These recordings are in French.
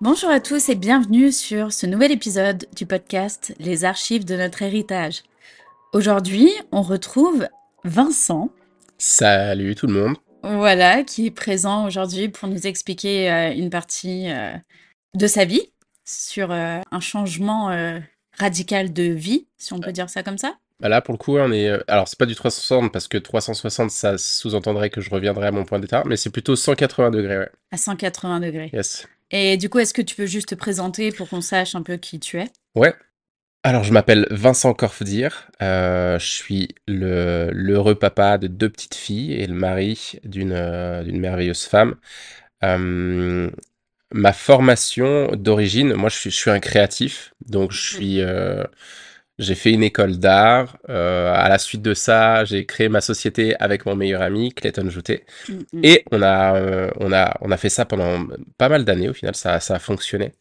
Bonjour à tous et bienvenue sur ce nouvel épisode du podcast Les archives de notre héritage. Aujourd'hui, on retrouve Vincent, Salut tout le monde. voilà, qui est présent aujourd'hui pour nous expliquer euh, une partie euh, de sa vie sur euh, un changement radical de vie, si on peut dire ça comme ça. Bah là, pour le coup, on est. Alors, c'est pas du 360 parce que 360, ça sous-entendrait que je reviendrai à mon point d'état, mais c'est plutôt 180 degrés, ouais. À 180 degrés. Yes. Et du coup, est-ce que tu peux juste te présenter pour qu'on sache un peu qui tu es? Ouais. Alors, je m'appelle Vincent Korfdir. euh, je suis le l'heureux papa de deux petites filles et le mari d'une euh, d'une merveilleuse femme. Euh, ma formation d'origine, moi, je suis, je suis un créatif, donc je suis. J'ai fait une école d'art. euh, à la suite de ça, j'ai créé ma société avec mon meilleur ami, Clayton Joutet. Mm, mm. Et on a, euh, on a, on a fait ça pendant pas mal d'années. Au final, ça, ça a fonctionné.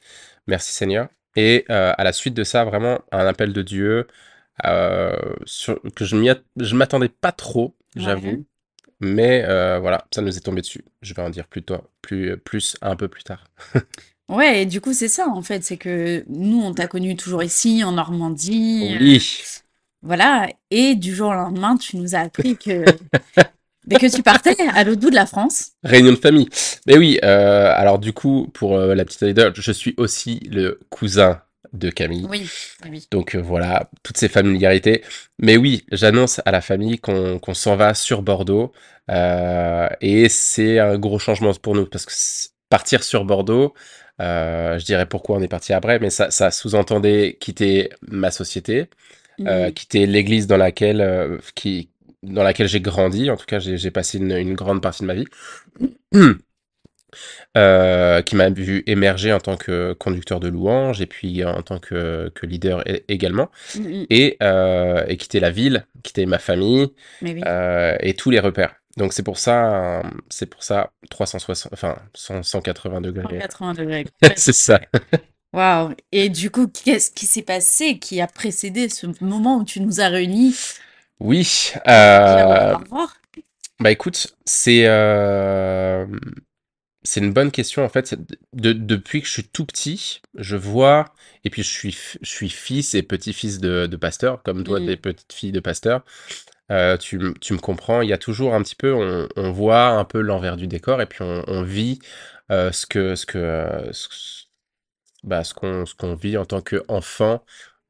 Merci Seigneur. Et euh, à la suite de ça, vraiment un appel de Dieu euh, sur- que je je m'attendais pas trop, Ouais. j'avoue. Mais voilà, ça nous est tombé dessus. Je vais en dire plus tôt, plus, plus un peu plus tard. Ouais, et du coup, c'est ça, en fait, c'est que nous, on t'a connu toujours ici, en Normandie, euh, Oui. voilà, et du jour au lendemain, tu nous as appris que, mais que tu partais à l'autre bout de la France. Réunion de famille. Mais oui, euh, alors du coup, pour euh, la petite anecdote, je suis aussi le cousin de Camille. Oui, oui. Donc euh, voilà, toutes ces familiarités. Mais oui, j'annonce à la famille qu'on qu'on s'en va sur Bordeaux. euh, et c'est un gros changement pour nous. Parce que partir sur Bordeaux, euh, je dirais pourquoi on est parti après, mais ça, ça sous-entendait quitter ma société, euh, Mm. quitter l'église dans laquelle, euh, qui, dans laquelle j'ai grandi. En tout cas, j'ai passé une, une grande partie de ma vie. euh, qui m'a vu émerger en tant que conducteur de louanges et puis en tant que, que leader également mm. et, euh, et quitter la ville, quitter ma famille oui. euh, et tous les repères. Donc c'est pour ça, c'est pour ça 360, enfin 100 180 degrés. 180 degrés. c'est ça. Waouh. Et du coup, qu'est-ce qui s'est passé qui a précédé ce moment où tu nous as réunis? Oui. Euh, bah écoute, c'est euh, c'est une bonne question en fait. De- depuis que je suis tout petit, je vois et puis je suis je suis fils et petit-fils de, de pasteur, comme toi Mm. des petites filles de pasteur. Euh, tu, tu me comprends, il y a toujours un petit peu, on, on voit un peu l'envers du décor et puis on, on vit euh, ce que, ce que, euh, ce, bah, ce qu'on, ce qu'on vit en tant qu'enfant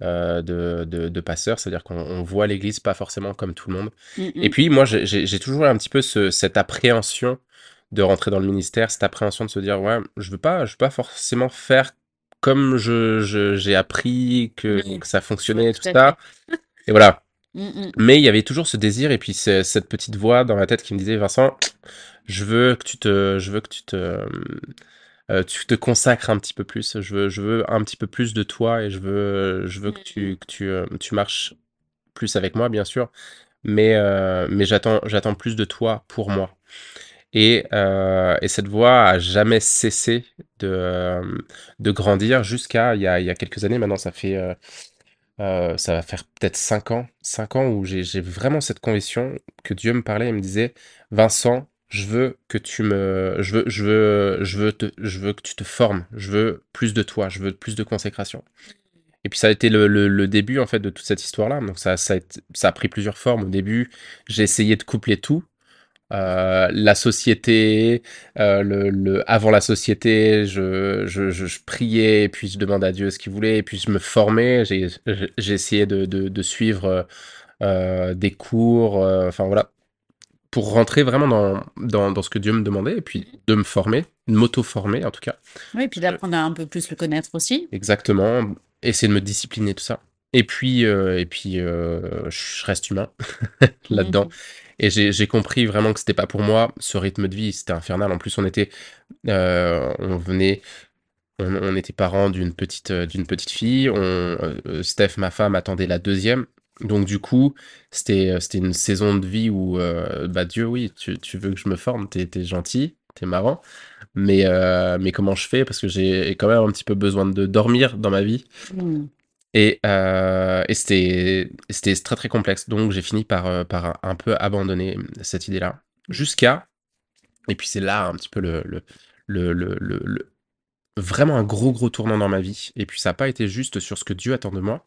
euh, de, de, de pasteur, c'est-à-dire qu'on on voit l'Église pas forcément comme tout le monde. Mm, Et puis moi, j'ai toujours un petit peu ce, cette appréhension de rentrer dans le ministère, cette appréhension de se dire, ouais, je veux pas, je veux pas forcément faire comme je, j'ai appris que, Oui, que ça fonctionnait, tout ça. Et voilà. Mais il y avait toujours ce désir et puis ce- cette petite voix dans ma tête qui me disait Vincent, je veux que tu te, je veux que tu te, euh, tu te consacres un petit peu plus. Je veux, je veux un petit peu plus de toi et je veux, je veux que tu, que tu, euh, tu marches plus avec moi, bien sûr. Mais, euh, mais j'attends, j'attends plus de toi pour moi. Et, euh, et cette voix a jamais cessé de, euh, de grandir jusqu'à il y a, il y a quelques années. Maintenant, ça fait, euh, ça va faire peut-être cinq ans, cinq ans où j'ai vraiment cette conviction que Dieu me parlait et me disait, Vincent, je veux que tu me, je veux, je veux, je veux te, je veux que tu te formes, je veux plus de toi, je veux plus de consécration. Et puis ça a été le, début en fait de toute cette. Donc ça a été- ça a pris plusieurs formes. Au début, j'ai essayé de coupler tout. Euh, la société, euh, le, le- avant la société, je, je, je, je priais et puis je demandais à Dieu ce qu'il voulait et puis je me formais. J'ai, essayé de, de, de suivre euh, des cours, enfin voilà, pour rentrer vraiment dans, dans, dans ce que Dieu me demandait et puis de me former, de m'auto-former en tout cas. Oui, et puis d'apprendre à un peu plus le connaître aussi. Exactement. Essayer de me discipliner, tout ça. Et puis, et puis je reste humain là-dedans. Mhm. Et j'ai compris vraiment que c'était pas pour moi. Ce rythme de vie, c'était infernal. En plus, on était, euh, on venait, on, était parents d'une petite, euh, d'une petite fille. Euh, Steph, ma femme, attendait la deuxième. Donc du coup, c'était, une saison de vie où, bah Dieu, oui, tu, tu veux que je me forme, t'es, gentil, t'es marrant. Mais, mais comment je fais? Parce que j'ai quand même un petit peu besoin de dormir dans ma vie. Mm. Et, euh, c'était très très complexe. Donc j'ai fini par, euh, par un peu abandonner cette idée-là. Jusqu'à, et puis c'est là un petit peu le, le, le, le, vraiment un gros, gros tournant dans ma vie. Et puis ça n'a pas été juste sur ce que Dieu attend de moi,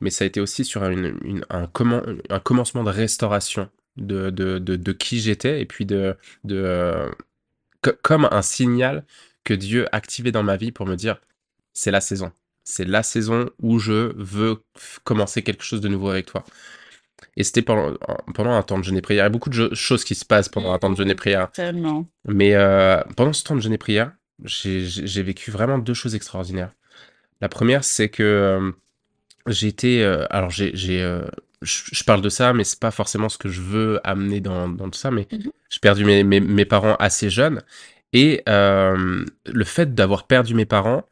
mais ça a été aussi sur une, un, comment, un commencement de restauration de, de, de, de qui j'étais, et puis de, de euh, co- comme un signal que Dieu activait dans ma vie pour me dire, c'est la saison. C'est la saison où je veux commencer quelque chose de nouveau avec toi. Et c'était pendant, en- pendant un temps de jeûne et prière. Il y a beaucoup de choses qui se passent pendant un temps de jeûne et prière. Tellement. Mais euh, pendant ce temps de jeûne et prière, j'ai vécu vraiment deux choses extraordinaires. La première, c'est que euh, j'ai été. euh, alors, j'ai. euh, je parle de ça, mais c'est pas forcément ce que je veux amener dans, dans tout ça. Mais Mhm. j'ai perdu mes, mes, mes parents assez jeunes. Et le fait d'avoir perdu mes parents,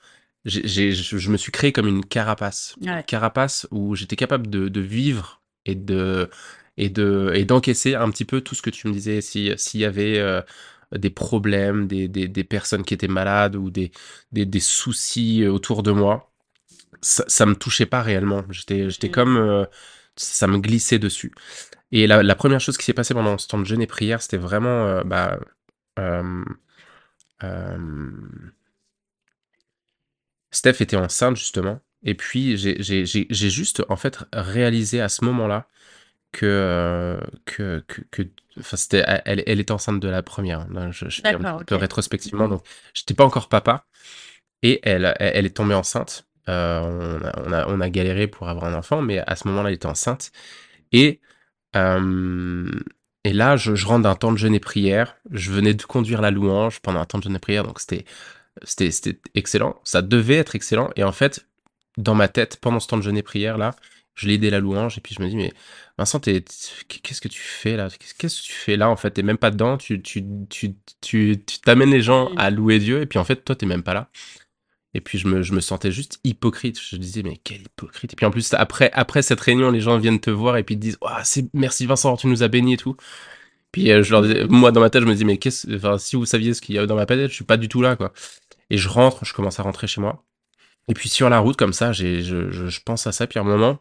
j'ai- je je me suis créé comme une carapace. Ouais. Carapace où j'étais capable de, de vivre et de et de et d'encaisser un petit peu tout ce que tu me disais si s'il y avait euh, des problèmes des, des, des personnes qui étaient malades ou des, des, des soucis autour de moi ça, ça me touchait pas réellement j'étais j'étais Mm. comme euh, ça me glissait dessus et la, la première chose qui s'est passée pendant ce temps de jeûne et prière c'était vraiment euh, bah euh, euh, Steph était enceinte justement et puis j'ai juste en fait réalisé à ce moment-là que, euh, que, que, que- enfin, c'était, elle, elle était enceinte de la première. hein. Je, je fais un peu rétrospectivement, donc j'étais pas encore papa et elle, elle, elle est tombée enceinte. Euh, on, a, on, a, on a galéré pour avoir un enfant, mais à ce moment-là, elle était enceinte. Et, euh, et là, je, je rentre d'un temps de jeûne et prière. Je venais de conduire la louange pendant un temps de jeûne et prière, donc c'était, c'était, excellent. Ça devait être excellent. Et en fait, dans ma tête, pendant ce temps de jeûne et prière, là, je l'ai aidé la louange, et puis je me dis, mais Vincent, qu'est-ce que tu fais là? Qu'est-ce que tu fais là en fait? T'es même pas dedans, tu tu tu tu tu t'amènes les gens à louer Dieu, et puis en fait, toi, t'es même pas là. Et puis je me, je me sentais juste hypocrite. Je disais, mais quel hypocrite. Et puis en plus, après, après cette réunion, les gens viennent te voir et puis te disent, oh, merci Vincent, tu nous as bénis et tout. Puis euh, je leur disais, moi dans ma tête, je me dis, mais qu'est-ce, enfin, si vous saviez ce qu'il y a dans ma tête, je suis pas du tout là, quoi. Et je rentre, je commence à rentrer chez moi. Et puis sur la route, comme ça, je, je, pense à ça, puis à un moment,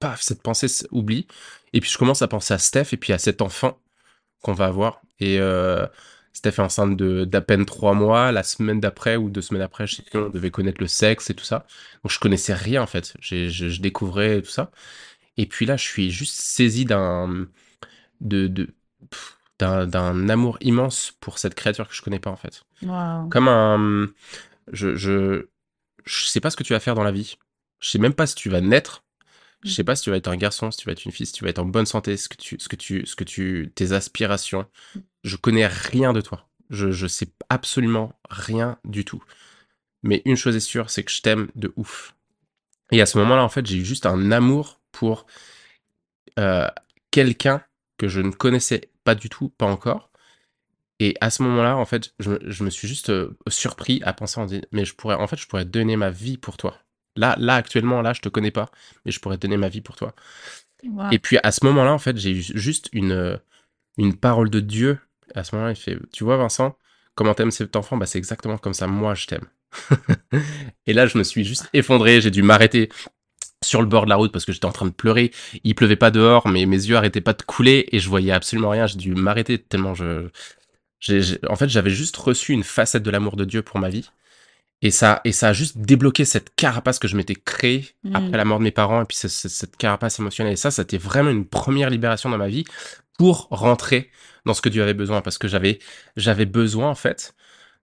paf, cette pensée s'oublie. Et puis je commence à penser à Steph et puis à cet enfant qu'on va avoir. Et euh, Steph est enceinte d'à peine trois mois. La semaine d'après ou deux semaines après, je sais plus, on devait connaître le sexe et tout ça. Donc je connaissais rien en fait. Je, découvrais tout ça. Et puis là, je suis juste saisi d'un de, de d'un amour immense pour cette créature que je connais pas en fait. Comme un, je je je sais pas ce que tu vas faire dans la vie. Je sais même pas si tu vas naître. Je sais pas si tu vas être un garçon, si tu vas être une fille, si tu vas être en bonne santé, ce que tu, ce que tu, ce que tu, tes aspirations. Je connais rien de toi. Je, je sais absolument rien du tout. Mais une chose est sûre, c'est que je t'aime de ouf. Et à ce moment-là, en fait, j'ai eu juste un amour pour euh, quelqu'un que je ne connaissais pas du tout, pas encore. Et à ce moment-là, en fait, je, me- je me suis juste euh, surpris à penser en disant, mais je pourrais, en fait, je pourrais donner ma vie pour toi. Là, là, actuellement, là, je te connais pas, mais je pourrais donner ma vie pour toi. Et puis à ce moment-là, en fait, j'ai eu juste une, euh, une parole de Dieu. À ce moment-là, il fait, tu vois, Vincent, comment t'aimes cet enfant Bah, c'est exactement comme ça, moi, je t'aime. Et là, je me suis juste effondré, j'ai dû m'arrêter sur le bord de la route parce que j'étais en train de pleurer. Il pleuvait pas dehors, mais mes yeux arrêtaient pas de couler et je voyais absolument rien. J'ai dû m'arrêter tellement je, en fait, j'avais juste reçu une facette de l'amour de Dieu pour ma vie. Et ça, et ça a juste débloqué cette carapace que je m'étais créée Mm. après la mort de mes parents, et puis ce- ce- cette carapace émotionnelle. Et ça, c'était vraiment une première libération dans ma vie pour rentrer dans ce que Dieu avait besoin, parce que j'avais, j'avais besoin, en fait,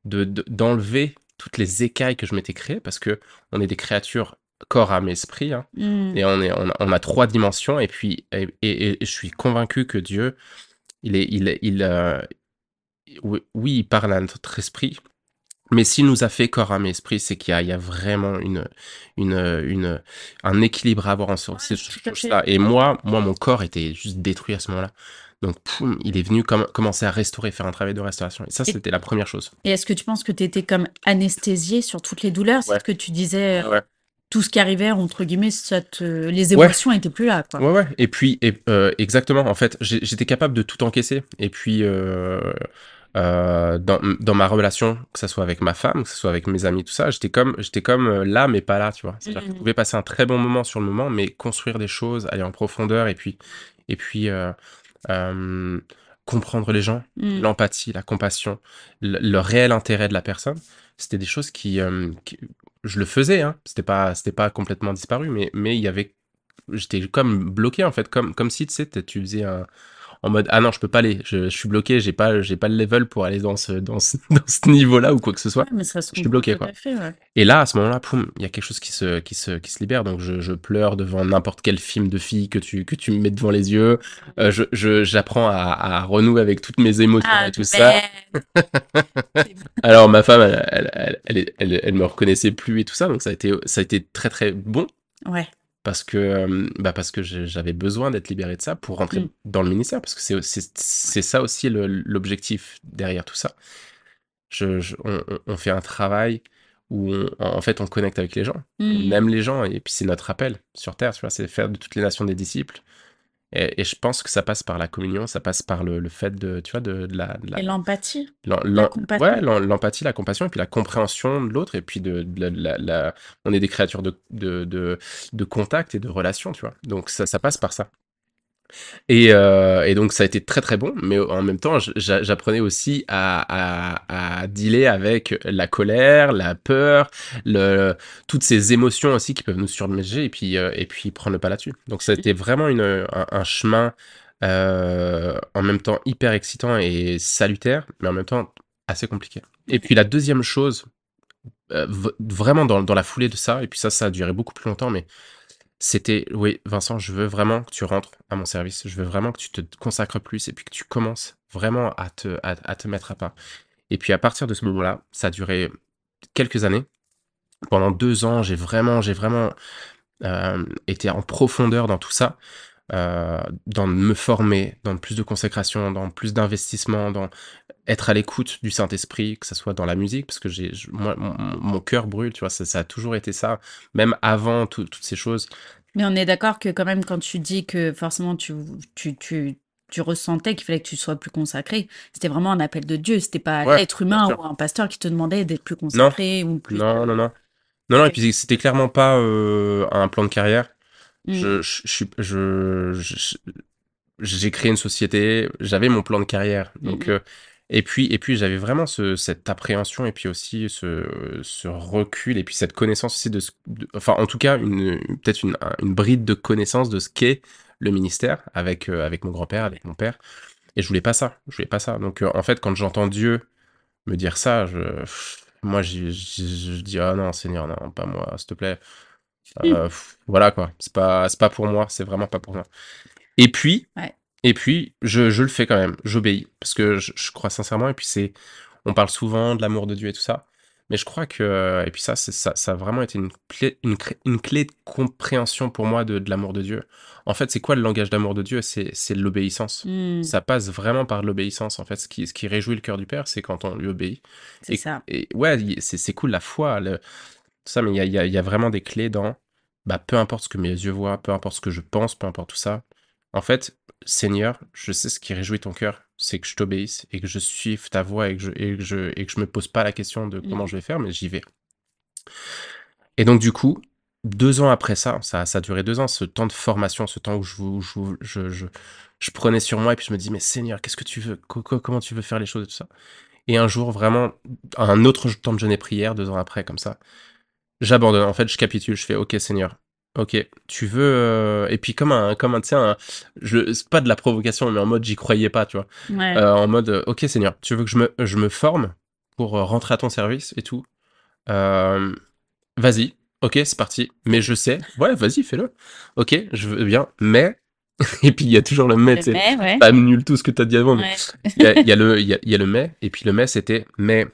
de, de- d'enlever toutes les écailles que je m'étais créées, parce que on est des créatures corps, âme, esprit, hein, Mm. et on, est, on, a, on a trois dimensions, et puis, et, et- et je suis convaincu que Dieu, il est, il, il, euh, oui, il parle à notre esprit, mais s'il nous a fait corps, âme esprit, c'est qu'il y y a vraiment une, une, une, un équilibre à avoir en fait. choses-là. Et moi, moi, mon corps était juste détruit à ce moment-là. Donc, poum, il est venu comme, commencer à restaurer, faire un travail de restauration. Et ça, c'était la première chose. Et est-ce que tu penses que tu étais comme anesthésié sur toutes les douleurs? C'est Ouais. ce que tu disais, euh, Ouais. Tout ce qui arrivait, entre guillemets, ça te... les émotions étaient plus là, quoi. Ouais, ouais. Et puis, et, euh, exactement, en fait, j'étais capable de tout encaisser. Et puis, euh, euh, dans, dans ma relation, que ce soit avec ma femme, que ce soit avec mes amis, tout ça, j'étais comme, j'étais comme euh, là, mais pas là, tu vois. C'est-à-dire que je Mhm. pouvais passer un très bon moment sur le moment, mais construire des choses, aller en profondeur, et puis, et puis, euh, euh, comprendre les gens, Mm. l'empathie, la compassion, le, le réel intérêt de la personne. C'était des choses qui, euh, qui- je le faisais, hein. C'était pas, pas complètement disparu, mais il y avait, j'étais comme bloqué en fait, comme comme si tu tu faisais un en mode ah non je peux pas aller, je, je suis bloqué, j'ai pas j'ai pas le level pour aller dans ce dans ce, dans ce niveau-là ou quoi que ce soit. Ouais, mais ça se Je suis bloqué, quoi. à fait, ouais. Et là, à ce moment-là, poum, il y a quelque chose qui se, qui se, qui se libère. Donc, je, je pleure devant n'importe quel film de filles que tu, que tu me mets devant les yeux. Euh, je, je, j'apprends à, à renouer avec toutes mes émotions Ah, et tout ça. Alors, ma femme, elle, elle, elle, elle, elle- elle me reconnaissait plus et tout ça. Donc, ça a été, ça a été très, très bon Ouais. Parce que, euh, bah, parce que j'avais besoin d'être libéré de ça pour rentrer Mm. dans le ministère. Parce que c'est, ça aussi l'objectif derrière tout ça. Je, je- on, fait un travail où on- en fait on connecte avec les gens, on Mm. aime les gens et puis c'est notre appel sur terre, c'est faire de toutes les nations des disciples. Et, et je pense que ça passe par la communion, ça passe par le, le fait de, tu vois, de, de la, de la- Et l'empathie. l'en- la l'en- compassion. ouais, l'en- l'empathie, la compassion et puis la compréhension de l'autre et puis de, de la, la- la- on est des créatures de, de, de, de contact et de relation, tu vois. Donc ça, ça passe par ça. Et, euh, et donc ça a été très très bon, mais en même temps j'apprenais aussi à, dealer avec la colère, la peur, toutes ces émotions aussi qui peuvent nous surmerger et puis, euh, et puis prendre le pas là-dessus. Donc ça a été vraiment un, chemin euh, en même temps hyper excitant et salutaire, mais en même temps assez compliqué. Et puis la deuxième chose, vraiment dans, dans la foulée de ça, et puis ça ça a duré beaucoup plus longtemps, mais c'était, oui, Vincent, je veux vraiment que tu rentres à mon service. Je veux vraiment que tu te consacres plus et puis que tu commences vraiment à te, mettre à part. Et puis à partir de ce moment-là, ça a duré quelques années. Pendant deux ans, j'ai vraiment, j'ai vraiment euh, été en profondeur dans tout ça, euh, dans me former, dans plus de consécration, dans plus d'investissement, dans être à l'écoute du Saint-Esprit, que ce soit dans la musique, parce que j'ai, moi, mon, mon cœur brûle, tu vois, ça, ça a toujours été ça, même avant tout- toutes ces choses. Mais on est d'accord que quand même, quand tu dis que forcément tu, tu, tu, tu ressentais qu'il fallait que tu sois plus consacré, c'était vraiment un appel de Dieu. C'était pas Ouais, l'être humain ou un pasteur qui te demandait d'être plus consacré ou plus. Non, non, non. Non, non, et puis c'était clairement pas euh, un plan de carrière. Mm. Je, je, je suis- je, je- j'ai créé une société, j'avais mon plan de carrière. Donc, Mhm. euh, et puis, et puis j'avais vraiment ce, cette appréhension et puis aussi ce, ce recul et puis cette connaissance aussi de, ce- de- enfin, en tout cas, une, peut-être une, un- une bride de connaissance de ce qu'est le ministère avec, euh, avec mon grand-père, avec mon père. Et je voulais pas ça. Je voulais pas ça. Donc, euh, en fait, quand j'entends Dieu me dire ça, je, moi, j'y- je dis, ah non, Seigneur, non, pas moi, s'il te plaît. Euh, pff, voilà, quoi. C'est pas, c'est pas pour moi. C'est vraiment pas pour moi. Et puis, Ouais. et puis, je, je le fais quand même. J'obéis. Parce que je, je crois sincèrement. Et puis, c'est, on parle souvent de l'amour de Dieu et tout ça. Mais je crois que, et puis ça, ça, ça a vraiment été une clé, une, une clé de compréhension pour moi de, de l'amour de Dieu. En fait, c'est quoi le langage d'amour de Dieu? C'est, l'obéissance. Mm. Ça passe vraiment par l'obéissance. En fait, ce qui, ce qui réjouit le cœur du Père, c'est quand on lui obéit. C'est ça. et ouais, c'est c'est cool la foi, le- ça, mais il y a, il y a- il y a vraiment des clés dans, bah, peu importe ce que mes yeux voient, peu importe ce que je pense, peu importe tout ça. En fait, Seigneur, je sais ce qui réjouit ton cœur, c'est que je t'obéisse et que je suive ta voix et que je, et que je, et que je me pose pas la question de comment Mm. je vais faire, mais j'y vais. Et donc, du coup, deux ans après ça, ça, ça a duré deux ans, ce temps de formation, ce temps où je, où je, je, je, je prenais sur moi et puis je me dis, mais Seigneur, qu'est-ce que tu veux? Co- co- Comment tu veux faire les choses et tout ça? Et un jour, vraiment, un autre temps de jeûne et prière, deux ans après, comme ça, j'abandonne. En fait, je capitule, je fais, ok, Seigneur. Ok, tu veux euh, et puis comme un comme un un je c'est pas de la provocation mais en mode j'y croyais pas tu vois Ouais. Euh, en mode ok Seigneur tu veux que je me je me forme pour euh, rentrer à ton service et tout Euh, vas-y ok c'est parti mais je sais ouais vas-y fais-le ok je veux bien mais et puis il y a toujours le mais Le tu sais mais, ouais. pas nul tout ce que t'as dit avant Ouais. il y a, il y a le il y a, il y a le mais et puis le mais c'était mais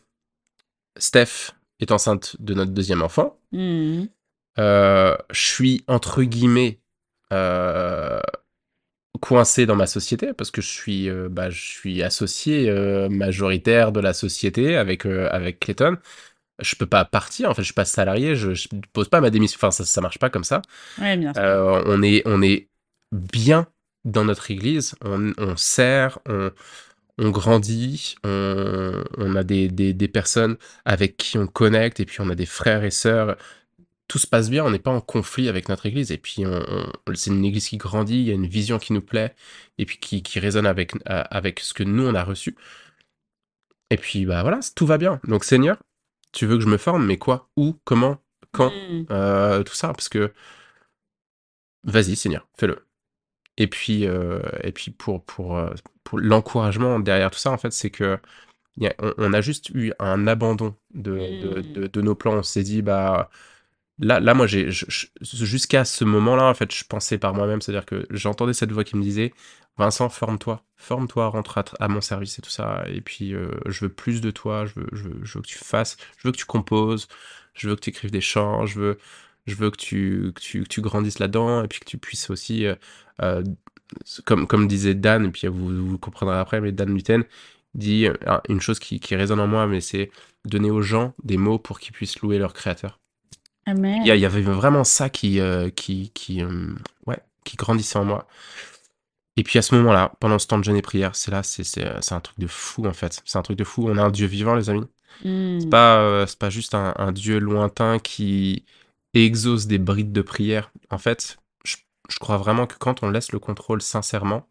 Steph est enceinte de notre deuxième enfant Mm. Euh, je suis entre guillemets euh, coincé dans ma société parce que je suis euh, bah, je suis associé majoritaire de la société avec avec Clayton je peux pas partir en fait je suis pas salarié je, je pose pas ma démission enfin ça ça marche pas comme ça Ouais, bien sûr. On est on est bien dans notre église on, on sert on on grandit, on, on a des, des, des personnes avec qui on connecte, et puis on a des frères et sœurs tout se passe bien, on n'est pas en conflit avec notre église. Et puis, c'est une église qui grandit, il y a une vision qui nous plaît, et puis qui, qui résonne avec, avec ce que nous, on a reçu. Et puis, bah voilà, tout va bien. Donc, Seigneur, tu veux que je me forme, mais quoi? Où? Comment? Quand? Mmh. Euh, Tout ça, parce que vas-y, Seigneur, fais-le. Et puis, euh, et puis pour, pour, euh, pour l'encouragement derrière tout ça, en fait, c'est que y a- on, on a juste eu un abandon de, de, Mmh. de- de nos plans. On s'est dit, bah, là, là moi, j'ai, jusqu'à ce moment-là, en fait, je pensais par moi-même, c'est-à-dire que j'entendais cette voix qui me disait, Vincent, forme-toi, forme-toi, rentre à, à mon service et tout ça. Et puis, euh, je veux plus de toi, je veux, je veux, je veux que tu fasses, je veux que tu composes, je veux que tu écrives des chants, je veux, je veux que tu, que tu, que tu grandisses là-dedans et puis que tu puisses aussi, euh, euh, comme, comme disait Dan, et puis vous, vous le comprendrez après, mais Dan Luten dit euh, une chose qui, qui résonne en moi, mais c'est donner aux gens des mots pour qu'ils puissent louer leur créateur. Amen. Il y, avait vraiment ça qui, euh, qui, qui, euh, ouais, qui grandissait en moi. Et puis à ce moment-là, pendant ce temps de jeûne et prière, c'est là, c'est un truc de fou en fait. C'est un truc de fou. On a un Dieu vivant, les amis. Mmh. C'est pas, euh, c'est pas juste un, un Dieu lointain qui exauce des brides de prière. En fait, je, je crois vraiment que quand on laisse le contrôle sincèrement,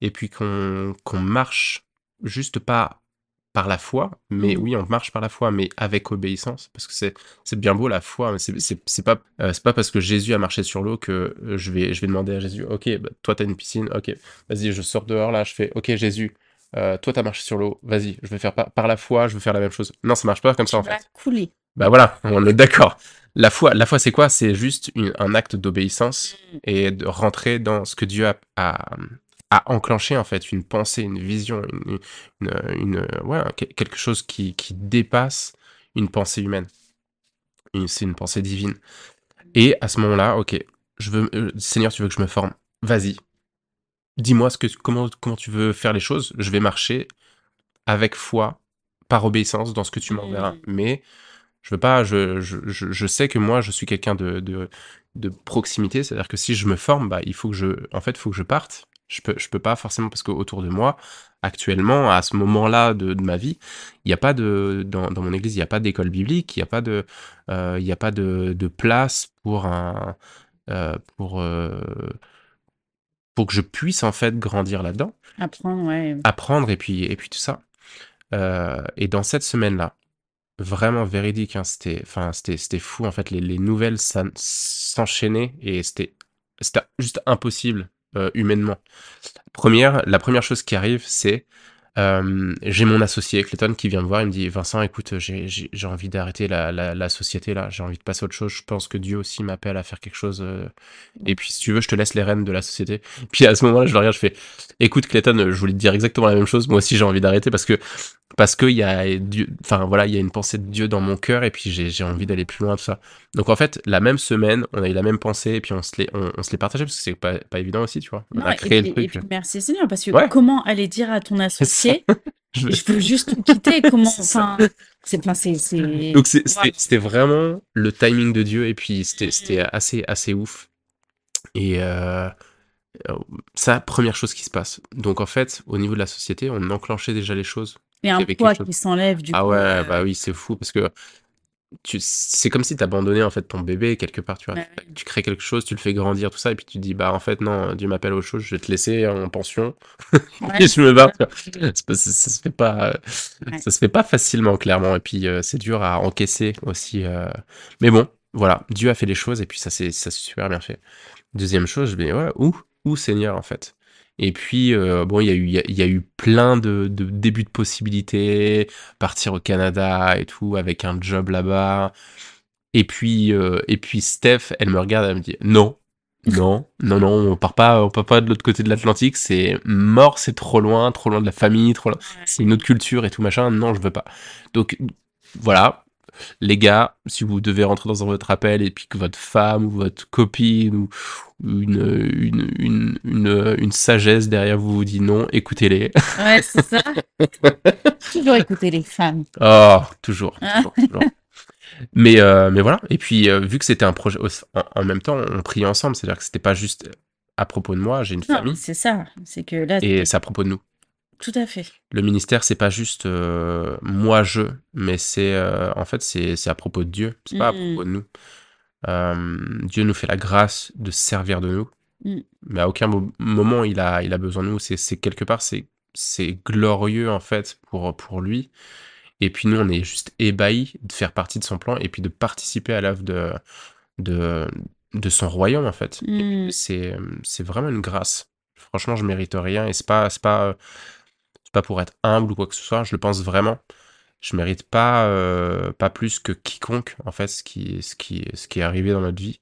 et puis qu'on qu'on marche juste pas par la foi, mais Mmh. oui, on marche par la foi, mais avec obéissance, parce que c'est bien beau la foi, mais c'est pas euh, pas parce que Jésus a marché sur l'eau que euh, je vais je vais demander à Jésus, ok, bah, toi t'as une piscine, ok, vas-y, je sors dehors là, je fais, ok Jésus, euh, toi t'as marché sur l'eau, vas-y, je vais faire par, par la foi, je veux faire la même chose. Non, ça marche pas comme ça en fait. couler. Bah voilà, on est d'accord. La foi, la foi c'est quoi? C'est juste une- un acte d'obéissance Mmh. et de rentrer dans ce que Dieu a, a, a enclenché en fait, une pensée, une vision, une, une, une- ouais, que- quelque chose qui, qui dépasse une pensée humaine. C'est une pensée divine. Et à ce moment-là, ok, je veux, euh, Seigneur, tu veux que je me forme Vas-y. Dis-moi ce que, comment, comment tu veux faire les choses. Je vais marcher avec foi, par obéissance dans ce que tu m'enverras. Mmh. Mais je veux pas, je, je, je, je sais que moi, je suis quelqu'un de, de, de proximité, c'est-à-dire que si je me forme, bah, il faut que je, en fait, faut que je parte. Je peux, je peux pas forcément parce qu'autour de moi, actuellement, à ce moment-là de, de ma vie, il n'y a pas de, dans, dans mon église, il n'y a pas d'école biblique, il n'y a pas de, euh, il y a pas de, de place pour un, euh, pour, euh, pour que je puisse en fait grandir là-dedans, Apprendre, ouais. apprendre et puis, et puis tout ça. Euh, et dans cette semaine-là, vraiment véridique. hein, C'était, enfin, c'était, c'était fou en fait. Les, les nouvelles s'enchaînaient et c'était, c'était juste impossible euh, humainement. Première, la première chose qui arrive, c'est euh, j'ai mon associé Clayton qui vient me voir. Il me dit Vincent, écoute, j'ai, envie d'arrêter la, la, la société là. J'ai envie de passer à autre chose. Je pense que Dieu aussi m'appelle à faire quelque chose. euh, et puis, si tu veux, je te laisse les rênes de la société. Puis à ce moment-là, je regarde, je fais écoute Clayton, je voulais te dire exactement la même chose. Moi aussi, j'ai envie d'arrêter parce que parce que y a Dieu, enfin voilà, il y a une pensée de Dieu dans mon cœur et puis j'ai envie d'aller plus loin tout ça. Donc en fait, la même semaine, on a eu la même pensée et puis on se l'est on, on se l'est partagé parce que c'est pas, pas évident aussi, tu vois. On Non, a et créé le et truc. puis merci Seigneur, parce que Ouais. comment aller dire à ton associé, Je- je veux juste quitter, comment, enfin, c'est, Donc c'était vraiment le timing de Dieu et puis c'était Mm. c'était assez assez ouf. Et euh, ça, première chose qui se passe. Donc en fait, au niveau de la société, on enclenchait déjà les choses. Il y a Il y un poids chose. qui s'enlève du Ah coup. ouais, euh, bah oui, c'est fou parce que tu, c'est comme si tu abandonnais en fait ton bébé quelque part, tu vois. bah Tu, crées quelque chose, tu le fais grandir, tout ça, et puis tu dis, bah en fait, non, Dieu m'appelle aux choses, je vais te laisser en pension, Ouais, et je me barre. c'est. C'est ça, ça se fait pas, euh, Ouais. ça se fait pas facilement, clairement, et puis euh, c'est dur à encaisser aussi. euh. Mais bon, voilà, Dieu a fait les choses, et puis ça s'est super bien fait. Deuxième chose, je me dis, ouais, où, où Seigneur, en fait? Et puis, euh, bon, il y, a eu- il y, a- il y a eu plein de, de débuts de possibilités, partir au Canada et tout, avec un job là-bas. Et puis, euh, et puis Steph, elle me regarde, elle me dit, non, non, non, non, on part pas, on part pas de l'autre côté de l'Atlantique, c'est mort, c'est trop loin, trop loin de la famille, trop loin, c'est une autre culture et tout machin, non, je veux pas. Donc, voilà, les gars, si vous devez rentrer dans votre appel et puis que votre femme ou votre copine ou ou une, une, une, une, une sagesse derrière vous vous dit non, écoutez-les. Ouais, c'est ça. Toujours écouter les femmes. Oh, toujours, toujours, toujours. Mais, euh, mais voilà, et puis euh, vu que c'était un projet, en, en même temps, on priait ensemble, c'est-à-dire que c'était pas juste à propos de moi, j'ai une Non, famille, c'est ça. C'est que là, et c'est à propos de nous. tout à fait. Le ministère, c'est pas juste euh, moi je, mais c'est en fait c'est à propos de Dieu, c'est pas à Mm. propos de nous. Euh, Dieu nous fait la grâce de se servir de nous, Mm. mais à aucun mo- moment il a, il a besoin de nous. C'est, quelque part, c'est, glorieux en fait pour, pour lui. Et puis nous, on est juste ébahis de faire partie de son plan et puis de participer à l'œuvre de, de, de son royaume en fait. Mm. C'est, vraiment une grâce. Franchement, je mérite rien et c'est pas, pas, c'est pas pour être humble ou quoi que ce soit. Je le pense vraiment. Je mérite pas, euh, pas plus que quiconque en fait ce qui, ce qui, ce qui est arrivé dans notre vie.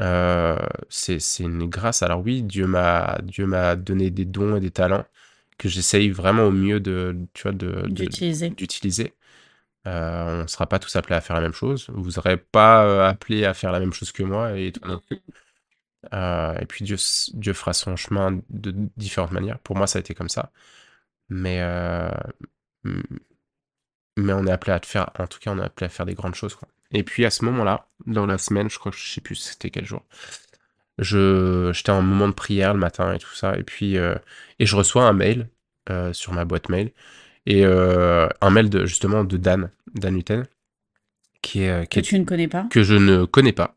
Euh, c'est, une grâce. Alors oui, Dieu m'a, Dieu m'a donné des dons et des talents que j'essaye vraiment au mieux de, tu vois, de, D'utiliser. d'utiliser. Euh, on ne sera pas tous appelés à faire la même chose. Vous serez pas euh, appelés à faire la même chose que moi et toi non plus. Et puis Dieu, Dieu fera son chemin de différentes manières. Pour moi, ça a été comme ça. Mais, mais on est appelé à te faire, en tout cas, on est appelé à faire des grandes choses, quoi. Et puis à ce moment-là, dans la semaine, je crois que je sais plus c'était quel jour, je, j'étais en moment de prière le matin et tout ça, et puis euh, et je reçois un mail euh, sur ma boîte mail et euh, un mail de justement de Dan, Dan Luten, qui est, qui Que est tu ne connais pas? que je ne connais pas,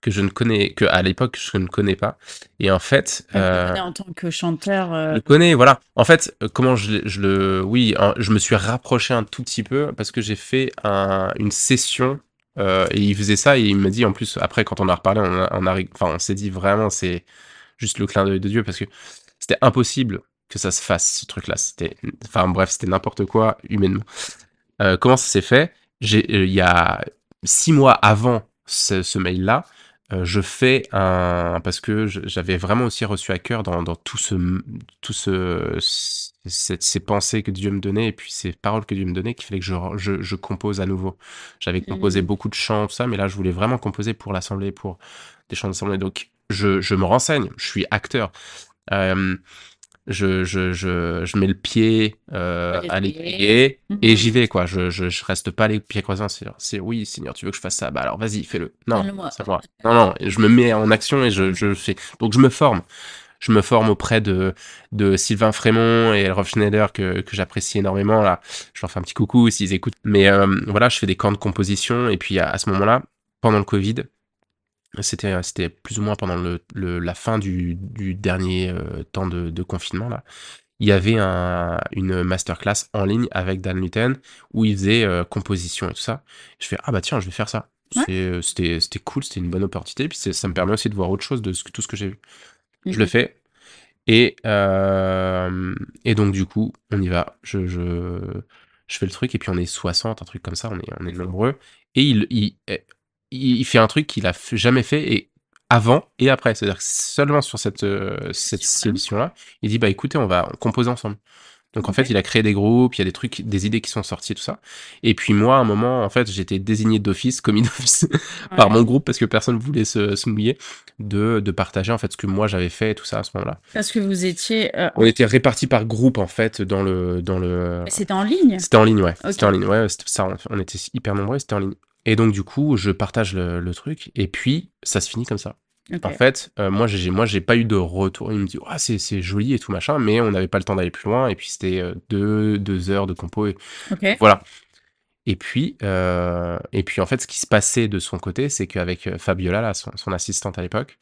que je ne connais que à l'époque je ne connais pas, et en fait euh, connais en tant que chanteur. euh, je le connais, voilà. En fait, euh, comment je, le, oui, hein, je me suis rapproché un tout petit peu parce que j'ai fait un- une session euh, et il faisait ça et il m'a dit en plus après quand on a reparlé, on a, on a enfin on s'est dit vraiment c'est juste le clin d'œil de Dieu parce que c'était impossible que ça se fasse ce truc-là. C'était, enfin bref, c'était n'importe quoi humainement. Euh, comment ça s'est fait? J'ai, il y a six mois avant ce, ce mail-là, euh, je fais un parce que j'avais vraiment aussi reçu à cœur dans, dans tout ce tout ce cette- ces pensées que Dieu me donnait et puis ces paroles que Dieu me donnait qu'il fallait que je, je, je compose à nouveau. J'avais composé Mm. beaucoup de chants tout ça, mais là je voulais vraiment composer pour l'assemblée, pour des chants d'assemblée. Donc je, je me renseigne, je suis acteur. Euh, je, je, je, je mets le pied euh, À l'étrier. l'étrier et Mhm. j'y vais quoi. Je, je, je reste pas les pieds croisés. C'est, oui, Seigneur, tu veux que je fasse ça? Bah alors vas-y, fais-le. Non, Donne-le-moi. c'est moi. Non, non, je me mets en action et je, je fais. Donc je me forme. Je me forme auprès de, de Sylvain Frémont et Rolf Schneider que, que j'apprécie énormément. Là, je leur fais un petit coucou s'ils écoutent. Mais euh, voilà, je fais des camps de composition et puis à, à ce moment-là, pendant le Covid, c'était c'était plus ou moins pendant le, le- la fin du, du dernier euh, temps de, de confinement là. Il y avait un, une masterclass en ligne avec Dan Luten où il faisait euh, composition et tout ça. Je fais ah bah tiens je vais faire ça. Ouais. Euh, c'était c'était cool, c'était une bonne opportunité puis ça me permet aussi de voir autre chose de ce tout ce que j'ai vu. Je le Mhm. fais et euh, et donc du coup on y va. Je, je je fais le truc et puis on est 60 un truc comme ça. On est on est nombreux et il il il il fait un truc qu'il a jamais fait et avant et après. C'est-à-dire que seulement sur cette, euh, cette solution-là, il dit bah écoutez, on va composer ensemble. Donc en fait, il a créé des groupes, il y a des trucs, des idées qui sont sorties, tout ça. Et puis moi, à un moment, en fait, j'étais désigné d'office, commis d'office, par mon groupe parce que personne voulait se, se mouiller de, de partager en fait ce que moi j'avais fait et tout ça à ce moment-là. Parce que vous étiez. euh, On était répartis par groupe en fait dans le dans le. C'était en ligne? C'était en ligne, ouais. C'était en ligne, ouais. ça, on était hyper nombreux, c'était en ligne. Et donc du coup, je partage le, le truc et puis ça se finit comme ça. En fait, euh, moi, j'ai, moi, j'ai pas eu de retour. Il me dit, ah, c'est, c'est joli et tout machin, mais on n'avait pas le temps d'aller plus loin. Et puis, c'était euh, deux, deux heures de compo. Et voilà. Et puis, euh, et puis, en fait, ce qui se passait de son côté, c'est qu'avec Fabiola, là, son, son assistante à l'époque,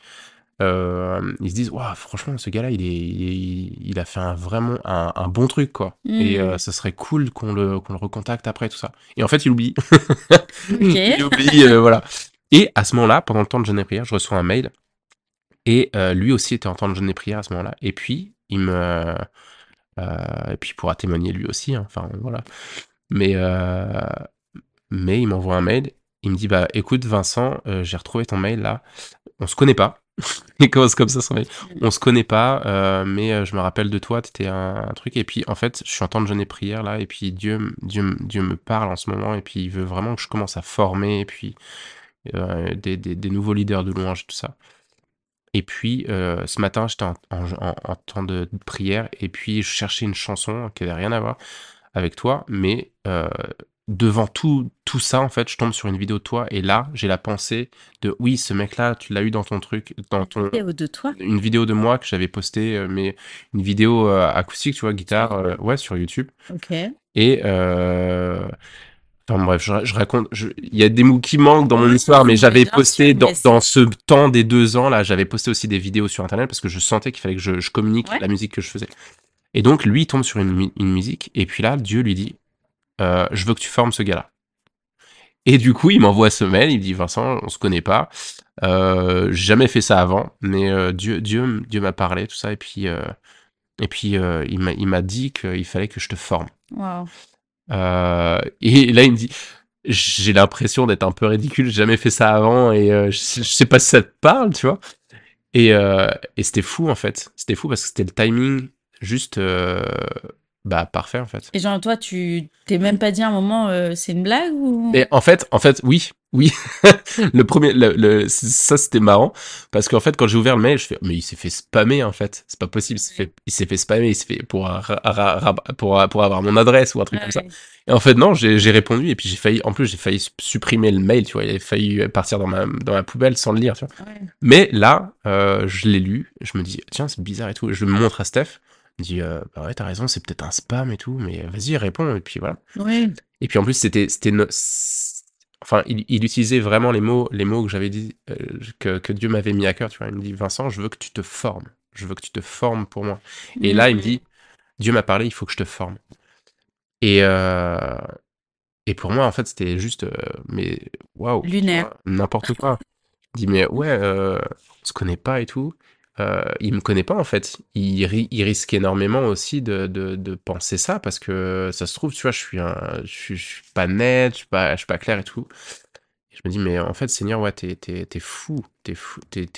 euh, ils se disent, waouh, franchement, ce gars-là, il, est, il, il a fait un, vraiment un, un bon truc, quoi. Et Mm. euh, ce serait cool qu'on le, qu'on le recontacte après, tout ça. Et en fait, il oublie. Il oublie, euh, voilà. Et à ce moment-là, pendant le temps de jeûne et prière, je reçois un mail. Et euh, lui aussi était en temps de jeûne et prière à ce moment-là. Et puis, il me. et puis, il pourra témoigner lui aussi. hein. Enfin, voilà. Mais, mais il m'envoie un mail. Il me dit Bah, écoute, Vincent, j'ai retrouvé ton mail là. On se connaît pas. il commence comme ça son mail. On se connaît pas, euh, mais euh, je me rappelle de toi, t'étais un, un truc. Et puis, en fait, je suis en temps de jeûne et prière là. Et puis, Dieu, Dieu, Dieu me parle en ce moment. Et puis, il veut vraiment que je commence à former. Et puis, euh, des, des, des nouveaux leaders de louange, tout ça. Et puis, euh, ce matin, j'étais en, en, en- en temps de, prière, et puis je cherchais une chanson qui n'avait rien à voir avec toi, mais devant tout, tout ça, en fait, je tombe sur une vidéo de toi, et là, j'ai la pensée de, oui, ce mec-là, tu l'as eu dans ton truc, dans ton... Vidéo de toi. Une vidéo de moi que j'avais postée, euh, mais une vidéo euh, acoustique, tu vois, guitare, euh, ouais, sur YouTube. Ok. Et, Enfin bref, je, je raconte, je- il y a des mots qui manquent dans mon histoire, mais j'avais posté dans, dans ce temps des deux ans là, j'avais posté aussi des vidéos sur internet parce que je sentais qu'il fallait que je, je communique Ouais. la musique que je faisais. Et donc lui il tombe sur une, une musique et puis là Dieu lui dit, euh, je veux que tu formes ce gars-là. Et du coup il m'envoie ce mail, il me dit Vincent, on se connaît pas, euh, j'ai jamais fait ça avant, mais euh, Dieu, Dieu, Dieu m'a parlé tout ça et puis euh, et puis il m'a dit qu'il fallait que je te forme. Et là, il me dit, j'ai l'impression d'être un peu ridicule, j'ai jamais fait ça avant et je, je sais pas si ça te parle, tu vois. Et, et c'était fou en fait. C'était fou parce que c'était le timing juste bah parfait en fait. Et genre, toi, tu t'es même pas dit à un moment, euh, c'est une blague ou... Et en fait, en fait, oui, oui. le premier, le, le- ça c'était marrant parce qu'en fait, quand j'ai ouvert le mail, je fais, mais il s'est fait spammer en fait. C'est pas possible. Il s'est fait, il s'est fait spammer. Il s'est fait pour ra- ra- ra- pour pour avoir mon adresse ou un truc comme ça. Et en fait, non, j'ai j'ai répondu et puis j'ai failli, en plus, j'ai failli supprimer le mail, tu vois, il avait failli partir dans ma, dans ma poubelle sans le lire, tu vois. Ouais. Mais là, euh, je l'ai lu, je me dis, tiens, c'est bizarre et tout. Je le montre à Steph, dit, euh, bah ouais, t'as raison, c'est peut-être un spam et tout, mais vas-y, réponds, et puis voilà. Ouais. Et puis en plus, c'était, c'était, no- enfin, il, il utilisait vraiment les mots, les mots que j'avais dit, euh, que, que Dieu m'avait mis à cœur, tu vois. Il me dit, Vincent, je veux que tu te formes, je veux que tu te formes pour moi. Et là, il me dit, Dieu m'a parlé, il faut que je te forme. Et, euh, et pour moi, en fait, c'était juste, euh, mais waouh, tu Lunaire. n'importe quoi. Je dis, mais ouais, on se connaît pas et tout. Euh, il me connaît pas en fait. Il, ri- il risque énormément aussi de, penser ça parce que ça se trouve, tu vois, je suis pas net, je suis pas, suis pas clair et tout. Je me dis, mais en fait, Seigneur, ouais, t'es, fou, t'es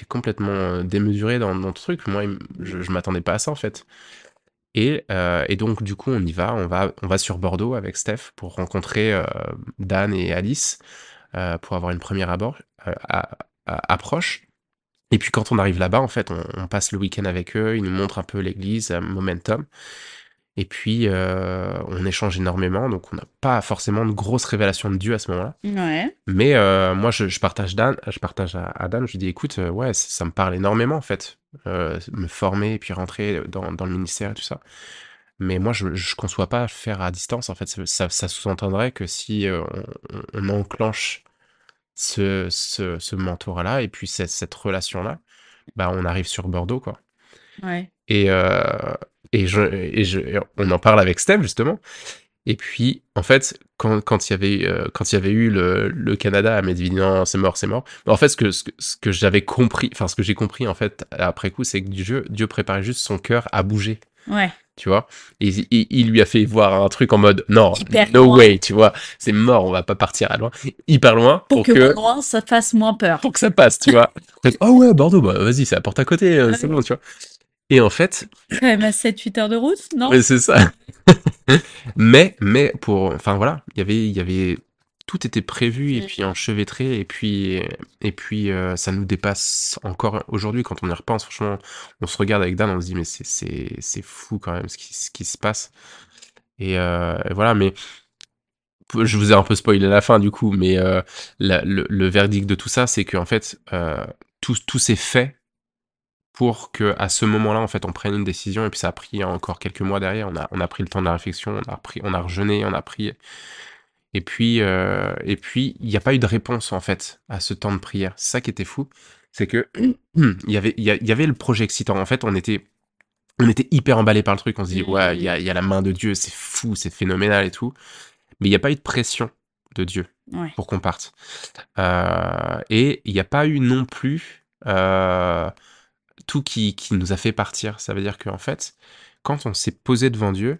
complètement euh, démesuré dans, dans ton truc. Moi, je, je m'attendais pas à ça en fait. Et, euh, donc, du coup, on y va, on va, sur Bordeaux avec Steph pour rencontrer euh, Dan et Alice pour avoir une première approche. Et puis quand on arrive là-bas, en fait, on, on passe le week-end avec eux, ils nous montrent un peu l'église, euh, Momentum. Et puis, euh, on échange énormément, donc on n'a pas forcément de grosses révélations de Dieu à ce moment-là. Ouais. Mais euh, moi, je, je partage Dan, je partage à, à Dan, je lui dis, écoute, euh, ouais, ça, ça me parle énormément, en fait, me former et puis rentrer dans, dans le ministère et tout ça. Mais moi, je ne conçois pas faire à distance, en fait. Ça, ça, sous-entendrait que si on enclenche ce, ce, ce mentorat-là et puis cette, cette relation-là, bah, on arrive sur Bordeaux, quoi. Ouais. Et, euh, et, je, et je, et on en parle avec Steph, justement. Et puis, en fait, quand, quand il y avait, euh, quand il y avait eu le, le Canada à Medellin, non, c'est mort, c'est mort. En fait, ce que, ce que, ce que j'avais compris, enfin, ce que j'ai compris, en fait, après coup, c'est que Dieu, Dieu préparait juste son cœur à bouger, Ouais. tu vois? Et il, il- lui a fait voir un truc en mode, non, Hyper no loin. way, tu vois? C'est mort, on va pas partir à loin, hyper loin, Pour, pour, que, que, loin, ça fasse moins peur. pour que ça passe, tu vois? oh ouais, Bordeaux, bah vas-y, c'est à porte à côté, euh, c'est bon, tu vois? Et en fait, Quand même à 7-8 heures de route, non? Mais c'est ça. mais, mais pour, enfin voilà, il y avait, il y avait, tout était prévu et puis enchevêtré et puis, et puis euh, ça nous dépasse encore aujourd'hui quand on y repense. Franchement, on se regarde avec Dan, on se dit mais c'est, c'est, c'est fou quand même ce qui, ce qui se passe. Et, euh, et voilà, mais je vous ai un peu spoilé la fin du coup, mais euh, la- le, le verdict de tout ça, c'est qu'en fait, euh, tout, tout s'est fait pour que à ce moment-là, en fait, on prenne une décision. Et puis ça a pris encore quelques mois derrière. On a, on a pris le temps de la réflexion, on a pris, on a rejeûné, on a pris. Et puis, euh, et puis, il n'y a pas eu de réponse en fait à ce temps de prière. C'est ça qui était fou, c'est que il y avait, il y, avait le projet excitant. En fait, on était, on était hyper emballé par le truc. On se dit Mhm. ouais, il y a, il y a la main de Dieu, c'est fou, c'est phénoménal et tout. Mais il n'y a pas eu de pression de Dieu Ouais. pour qu'on parte. Euh, et il n'y a pas eu non plus euh, tout qui, qui nous a fait partir. Ça veut dire qu'en fait, quand on s'est posé devant Dieu,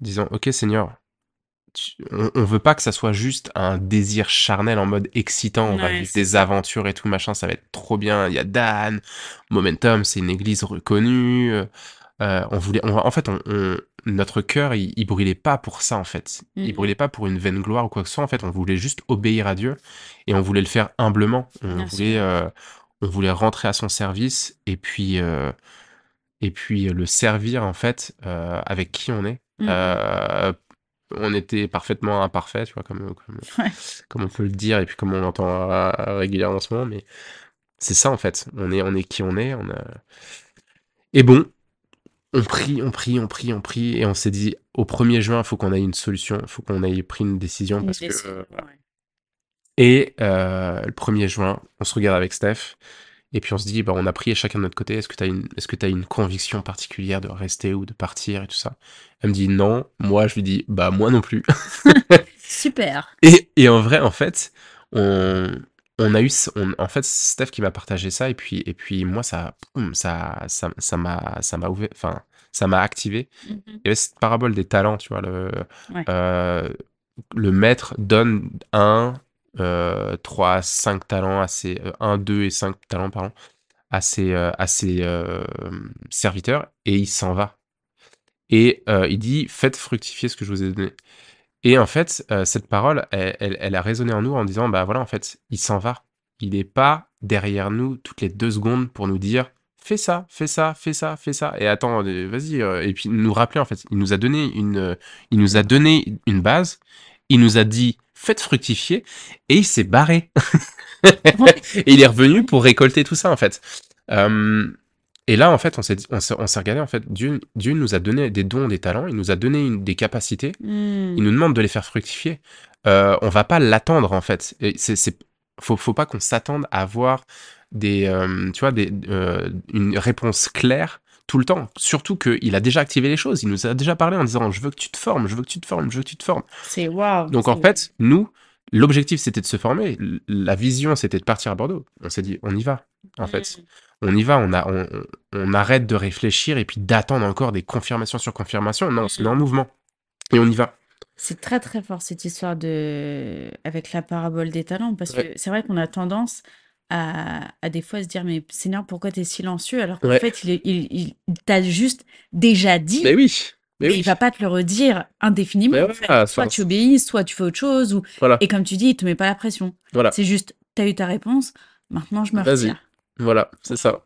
disant Ok Seigneur, on, veut pas que ça soit juste un désir charnel en mode excitant, on va vivre des aventures et tout, machin, ça va être trop bien. Il y a Dan, Momentum, c'est une église reconnue. euh, euh, on voulait, on- en fait, on, on- notre cœur, il, il brûlait pas pour ça, en fait. Il brûlait pas pour une vaine gloire ou quoi que ce soit. En fait, on voulait juste obéir à Dieu et on voulait le faire humblement. On Bien voulait, euh, on voulait rentrer à son service et puis, euh, et puis le servir en fait avec qui on est. On était parfaitement imparfait, tu vois, comme, comme, Ouais. comme on peut le dire et puis comme on l'entend euh, régulièrement en ce moment. Mais c'est ça en fait. On est, on est qui on est. On a... Et bon, on prie, on prie, on prie, on prie, et on s'est dit, au 1er juin, il faut qu'on ait une solution, il faut qu'on ait pris une décision, Une parce que... euh, ouais. Et euh, le 1er juin, on se regarde avec Steph, et puis on se dit, bah, on a prié chacun de notre côté, est-ce que tu as, une... est que as une conviction particulière de rester ou de partir et tout ça? Elle me dit non, moi je lui dis, bah moi non plus. Super. Et, et en vrai, en fait, on, on a eu, on, en fait, Steph qui m'a partagé ça, et puis, et puis moi, ça, ça, ça, ça m'a, ouvert, enfin, ça m'a activé. Il y avait cette parabole des talents, tu vois, le, Ouais. euh, le maître donne un, euh, 3, 5 talents ses, 1, 2 et 5 talents, pardon, à ses, euh, à ses euh, serviteurs, et il s'en va. Et euh, il dit, faites fructifier ce que je vous ai donné. Et en fait, euh, cette parole, elle, elle- elle a résonné en nous en disant, bah voilà, en fait, il s'en va. Il n'est pas derrière nous toutes les deux secondes pour nous dire, fais ça, fais ça, fais ça, fais ça. Et attends, euh, vas-y. euh, Et puis nous rappeler, en fait, il nous a donné une, euh, il nous a donné une base. Il nous a dit, faites fructifier. Et il s'est barré. et il est revenu pour récolter tout ça, en fait. Euh, et là, en fait, on s'est on s'est regardé, en fait, Dieu, Dieu nous a donné des dons, des talents, il nous a donné une- des capacités, Hmm. il nous demande de les faire fructifier. Euh, on va pas l'attendre, en fait. Et c'est, c'est, faut, faut pas qu'on s'attende à avoir des, euh, tu vois, des, euh, une réponse claire tout le temps. Surtout qu'il a déjà activé les choses, il nous a déjà parlé en disant, je veux que tu te formes, je veux que tu te formes, je veux que tu te formes. C'est waouh. Donc en fait, nous, l'objectif c'était de se former, la vision c'était de partir à Bordeaux. On s'est dit, on y va, en fait. Hmm. On y va, on, a, on, on- on arrête de réfléchir et puis d'attendre encore des confirmations sur confirmations. Non, on se met en mouvement et on y va. C'est très très fort cette histoire de avec la parabole des talents parce Ouais. que c'est vrai qu'on a tendance à, à des fois se dire mais Seigneur pourquoi tu es silencieux alors qu'en Ouais. fait il, est- il, il- il t'a juste déjà dit Mais oui, mais mais oui. il va pas te le redire indéfiniment en fait. soit tu obéis soit tu fais autre chose ou Voilà, et comme tu dis il te met pas la pression voilà, c'est juste t'as eu ta réponse maintenant je me retire voilà, c'est ça.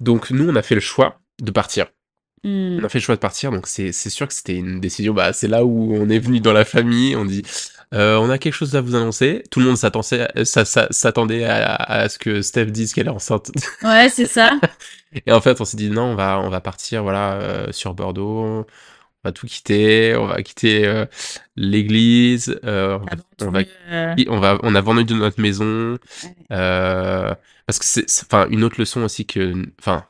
Donc nous, on a fait le choix de partir. Hmm. On a fait le choix de partir, donc c'est c'est sûr que c'était une décision. Bah, c'est là où on est venu dans la famille. On dit, euh, on a quelque chose à vous annoncer. Tout le monde s'attendait, ça- ça- s'attendait à, à ce que Steph dise qu'elle est enceinte. ouais c'est ça Et en fait, on s'est dit non, on va, on va partir, voilà, euh, sur Bordeaux. On va tout quitter. On va quitter euh, l'église. euh, on va- on va, Euh, on va, on a vendu notre maison. euh, parce que c'est, enfin, une autre leçon aussi que, enfin,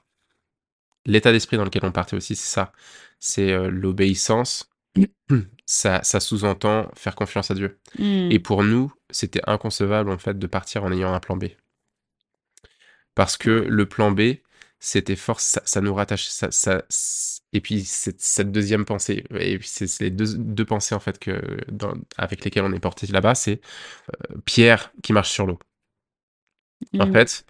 l'état d'esprit dans lequel on partait aussi, c'est ça. C'est euh, l'obéissance. Ça, ça sous-entend faire confiance à Dieu. Hmm. Et pour nous, c'était inconcevable en fait de partir en ayant un plan B. Parce que le plan B, c'était force, ça, ça nous rattache, ça, ça, et puis c'est cette deuxième pensée, et puis c'est c'est les deux, deux pensées en fait que dans- avec lesquelles on est porté là-bas, c'est euh, Pierre qui marche sur l'eau. En Hmm. fait,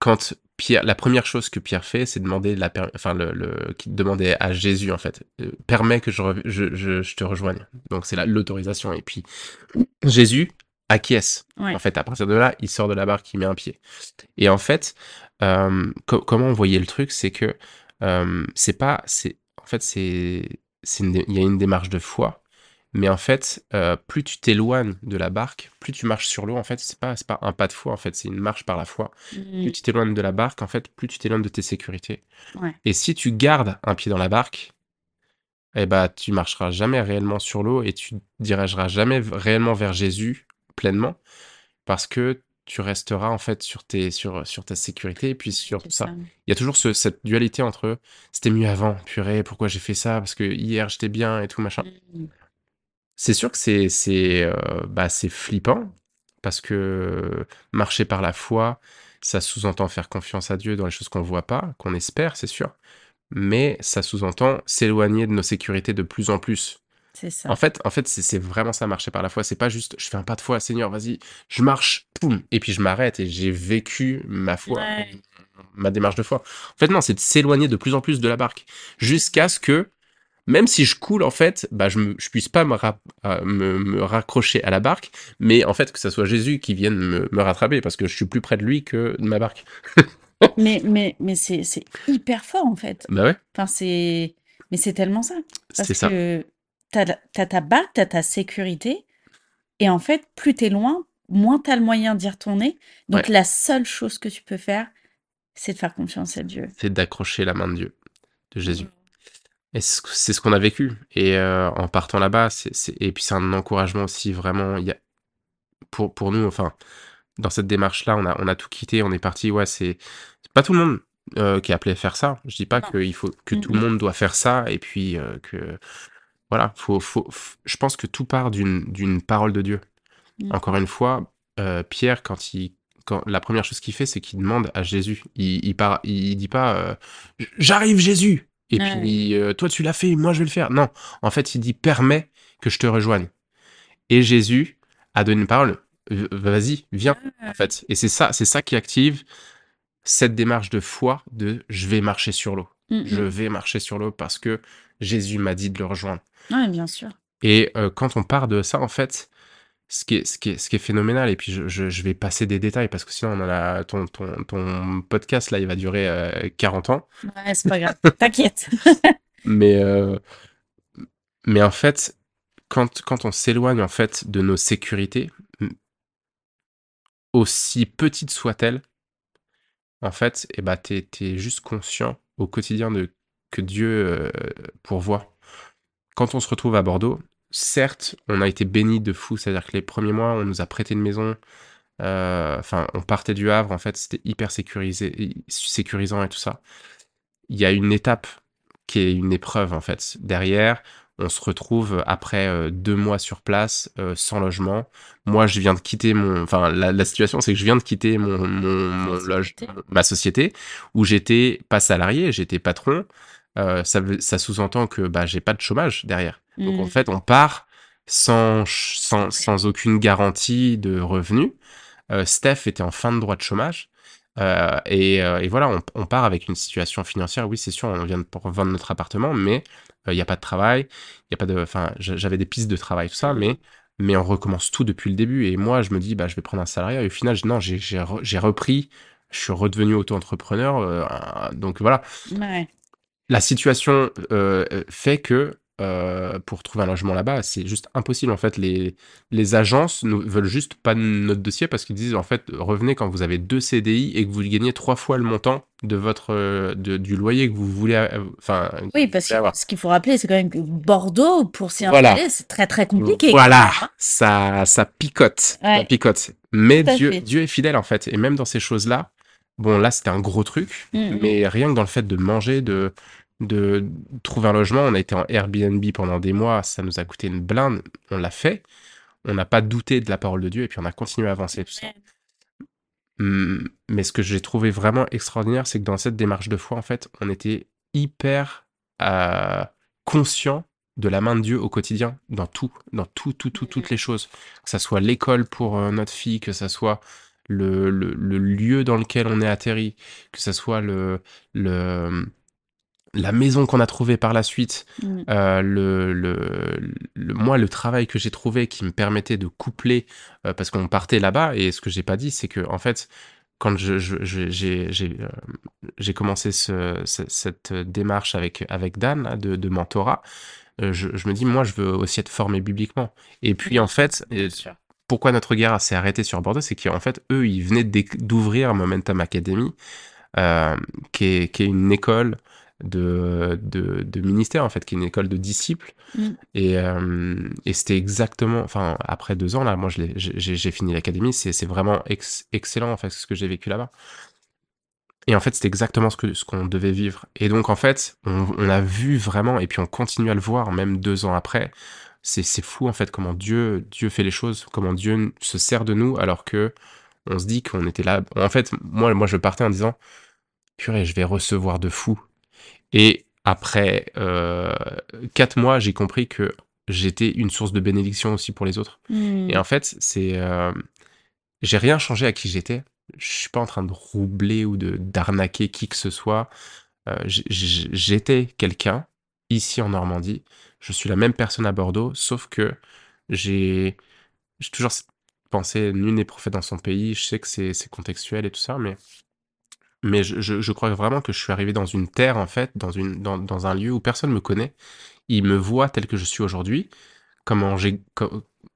quand Pierre, la première chose que Pierre fait, c'est demander la, per- enfin le, le, qui demandait à Jésus en fait, euh, permet que je, rev- je, je, je te rejoigne. Donc c'est la- l'autorisation. Et puis Jésus acquiesce. Ouais. En fait, à partir de là, il sort de la barque, il met un pied. Et en fait, euh, co- comment on voyait le truc, c'est que euh, c'est pas, c'est, en fait, c'est, il y a une démarche de foi, mais en fait, euh, plus tu t'éloignes de la barque, plus tu marches sur l'eau. En fait, c'est pas, pas un pas de foi, en fait, c'est une marche par la foi. Hmm. Plus tu t'éloignes de la barque, en fait, plus tu t'éloignes de tes sécurités. Ouais. Et si tu gardes un pied dans la barque, eh bah, tu marcheras jamais réellement sur l'eau et tu dirigeras jamais réellement vers Jésus pleinement parce que tu resteras en fait sur, tes, sur, sur ta sécurité et puis sur ça. ça. Il y a toujours ce- cette dualité entre c'était mieux avant, purée, pourquoi j'ai fait ça? Parce que hier j'étais bien et tout machin. Hmm. C'est sûr que c'est c'est euh, bah, c'est flippant parce que marcher par la foi, ça sous-entend faire confiance à Dieu dans les choses qu'on voit pas, qu'on espère, c'est sûr. Mais ça sous-entend s'éloigner de nos sécurités de plus en plus. c'est ça En fait, en fait, c'est c'est vraiment ça marcher par la foi. C'est pas juste je fais un pas de foi, Seigneur, vas-y, je marche, poum, et puis je m'arrête et j'ai vécu ma foi, Ouais. ma démarche de foi. En fait, non, c'est de s'éloigner de plus en plus de la barque jusqu'à ce que même si je coule, en fait, bah, je, je puisse pas me, ra- euh, me, me raccrocher à la barque, mais en fait que ça soit Jésus qui vienne me, me rattraper parce que je suis plus près de lui que de ma barque. Mais, mais, mais c'est c'est hyper fort en fait. Bah ouais, Enfin, c'est... Mais c'est tellement ça. C'est ça. que t'as, t'as ta barque, t'as ta sécurité, et en fait, plus t'es loin, moins t'as le moyen d'y retourner. Donc Ouais. la seule chose que tu peux faire, c'est de faire confiance à Dieu. C'est d'accrocher la main de Dieu, de Jésus. Et c'est ce qu'on a vécu et heu, en partant là-bas, et puis c'est un encouragement aussi vraiment, il y a pour pour nous, enfin, dans cette démarche-là, on a on a tout quitté, on est parti, ouais, c'est pas tout le monde, heu, qui est appelé à faire ça. Je dis pas Non. qu'il faut que Mmh tout le monde doit faire ça et puis, heu, que voilà, faut faut je pense que tout part d'une parole de Dieu. Mmh. Encore une fois, Pierre quand il quand la première chose qu'il fait, c'est qu'il demande à Jésus. Il il part il dit pas, heu: «J j'arrive Jésus!» Et Ouais. puis, heu: «Toi tu l'as fait, moi je vais le faire». Non, en fait, il dit: «Permets que je te rejoigne» et Jésus a donné une parole: «V vas-y, viens», en Ah! fait et c'est ça c'est ça qui active cette démarche de foi de: «Je vais marcher sur l'eau. Mmh Je mh. vais marcher sur l'eau parce que Jésus m'a dit de le rejoindre» Ouais, bien sûr. et heu, quand on part de ça, en fait, ce qui est ce qui est ce qui est phénoménal et puis je je je vais passer des détails parce que sinon on en a ton ton ton podcast là, il va durer, heu, 40 ans. Ouais, c'est pas grave, t'inquiète. Mais heu, m mais en fait, quand quand on s'éloigne, en fait, de nos sécurités, aussi petites soient-elles en fait et tu es tu es juste conscient au quotidien de que Dieu, heu, pourvoit. Quand on se retrouve à Bordeaux, certes, on a été bénis de fou, c'est-à-dire que les 1ers mois, on nous a prêté une maison, heu, enfin, on partait du Havre, en fait, c'était hyper sécurisé sécurisant et tout ça. Il y a une étape qui est une épreuve, en fait. Derrière, on se retrouve après, heu, 2 mois sur place, heu, sans logement. Moi, je viens de quitter mon enfin, la la situation, c'est que je viens de quitter mon mon Ta mon loge ma société où j'étais pas salarié, j'étais patron. Ça ça sous-entend que, bah, j'ai pas de chômage derrière. Donc en fait, Mmh. on part sans Sans aucune garantie de revenus. Heu, Steph était en fin de droits de chômage, heu et heu et voilà, on part avec une situation financière. Oui, c'est sûr, on vient de vendre notre appartement, mais il y a pas de travail, il y a pas de enfin, j'avais des pistes de travail, tout ça, Mmh. mais mais on recommence tout depuis le début et moi, je me dis: «Bah, je vais prendre un salariat» et au final, non, j'ai re repris, je suis redevenu auto-entrepreneur, donc voilà. La situation, fait que, heu, pour trouver un logement là-bas, c'est juste impossible, en fait. Les les agences nous veulent juste pas notre dossier parce qu'ils disent: «En fait, revenez quand vous avez 2 CDI et que vous gagnez 3 fois le montant de votre, de du loyer que vous voulez enfin, Oui, parce que avoir». ce qu'il faut rappeler, c'est quand même que Bordeaux, pour s'y Voilà. installer, c'est très, très compliqué Voilà, même, hein. ça ça picote, ça picote. Mais Dieu fait. Dieu est fidèle, en fait et même dans ces choses-là, bon, là, c'était un gros truc, Mmh mh. mais rien que dans le fait de manger, de de trouver un logement, on a été en Airbnb pendant des mois, ça nous a coûté une blinde. On l'a fait, on n'a pas douté de la parole de Dieu et puis on a continué à avancer, tout ça. Amen. Mmh, mais ce que j'ai trouvé vraiment extraordinaire, c'est que dans cette démarche de foi, en fait, on était hyper, heu, conscients de la main de Dieu au quotidien, dans tout, dans tout, tout, tout, toutes les choses. Que ça soit l'école pour, heu, notre fille, que ça soit le le le lieu dans lequel on est atterri, que ça soit le le, la maison qu'on a trouvée par la suite, Mmh. heu, le le le moi, le travail que j'ai trouvé qui me permettait de coupler, heu, parce qu'on partait là-bas et ce que j'ai pas dit, c'est qu'en fait, quand je je je j'ai j'ai, hem, j'ai commencé ce ce cette démarche avec avec Dan là, de de mentorat, heu, je je me dis: «Moi, je veux aussi être formé bibliquement» et puis, en fait, pourquoi notre regard s'est arrêté sur Bordeaux, c'est qu'en fait, eux, ils venaient d'ouvrir Momentum Academy, qui est qui est une école de de de ministère, en fait, qui est une école de disciples Mmh. et hem et c'était exactement enfin, après 2 ans là, moi, j'ai fini l'académie, c'est vraiment ex excellent, en fait, ce que j'ai vécu là-bas et en fait, c'était exactement ce que ce qu'on devait vivre et donc en fait, on on a vu vraiment et puis on continue à le voir même 2 ans après. C'est c'est fou, en fait, comment Dieu Dieu fait les choses, comment Dieu se sert de nous alors qu'on se dit qu'on était là en fait, moi moi, je partais en disant: «Purée, je vais recevoir de fou» et après, heu, 4 mois, j'ai compris que j'étais une source de bénédiction aussi pour les autres et Mmh. en fait, c'est, hem, j'ai rien changé à qui j'étais. Je suis pas en train de roubler ou de d'arnaquer qui que ce soit, j j'étais quelqu'un, ici en Normandie. Je suis la même personne à Bordeaux, sauf que j'ai j'ai toujours cette pensée: «Nul n'est prophète dans son pays». Je sais que c'est c'est contextuel et tout ça, mais mais je je je crois vraiment que je suis arrivé dans une terre, en fait, dans une dans dans un lieu où personne me connaît. Ils me voient tel que je suis aujourd'hui, comment j'ai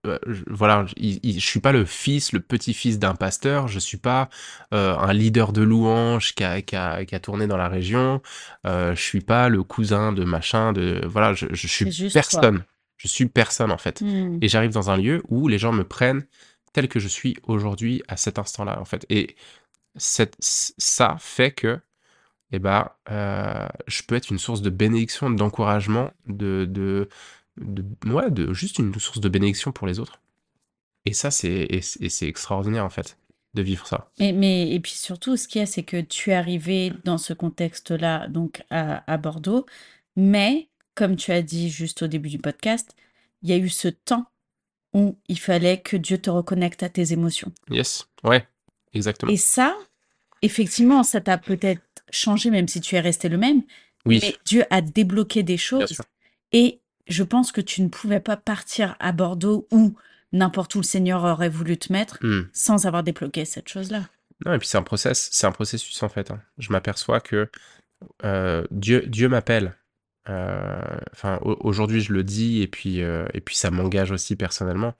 euh, je- voilà, il- il- je suis pas le fils, le petit-fils d'un pasteur, je suis pas euh, un leader de louange qui a, qui a, qui a tourné dans la région, euh, je suis pas le cousin de machin, de voilà, je, je suis personne, je suis personne en fait. Hmm. Et j'arrive dans un lieu où les gens me prennent tel que je suis aujourd'hui à cet instant-là en fait. Et cette, ça fait que eh ben, euh, je peux être une source de bénédiction, d'encouragement, de, de, de, ouais, de juste une source de bénédiction pour les autres. Et ça, c'est et c'est et c'est extraordinaire en fait de vivre ça. Mais, mais, et puis surtout, ce qu'il y a, c'est que tu es arrivé dans ce contexte-là, donc à, à Bordeaux, mais comme tu as dit juste au début du podcast, il y a eu ce temps où il fallait que Dieu te reconnecte à tes émotions. Yes, ouais, exactement. Et ça, effectivement, ça t'a peut-être changé, même si tu es resté le même, Oui, mais Dieu a débloqué des choses. Et je pense que tu ne pouvais pas partir à Bordeaux ou n'importe où le Seigneur aurait voulu te mettre Hmm. sans avoir débloqué cette chose-là. Non, et puis c'est un process, c'est un processus en fait. hein. Je m'aperçois que euh, Dieu, Dieu m'appelle. Euh, Enfin, au- aujourd'hui, je le dis et puis euh, et puis ça m'engage aussi personnellement.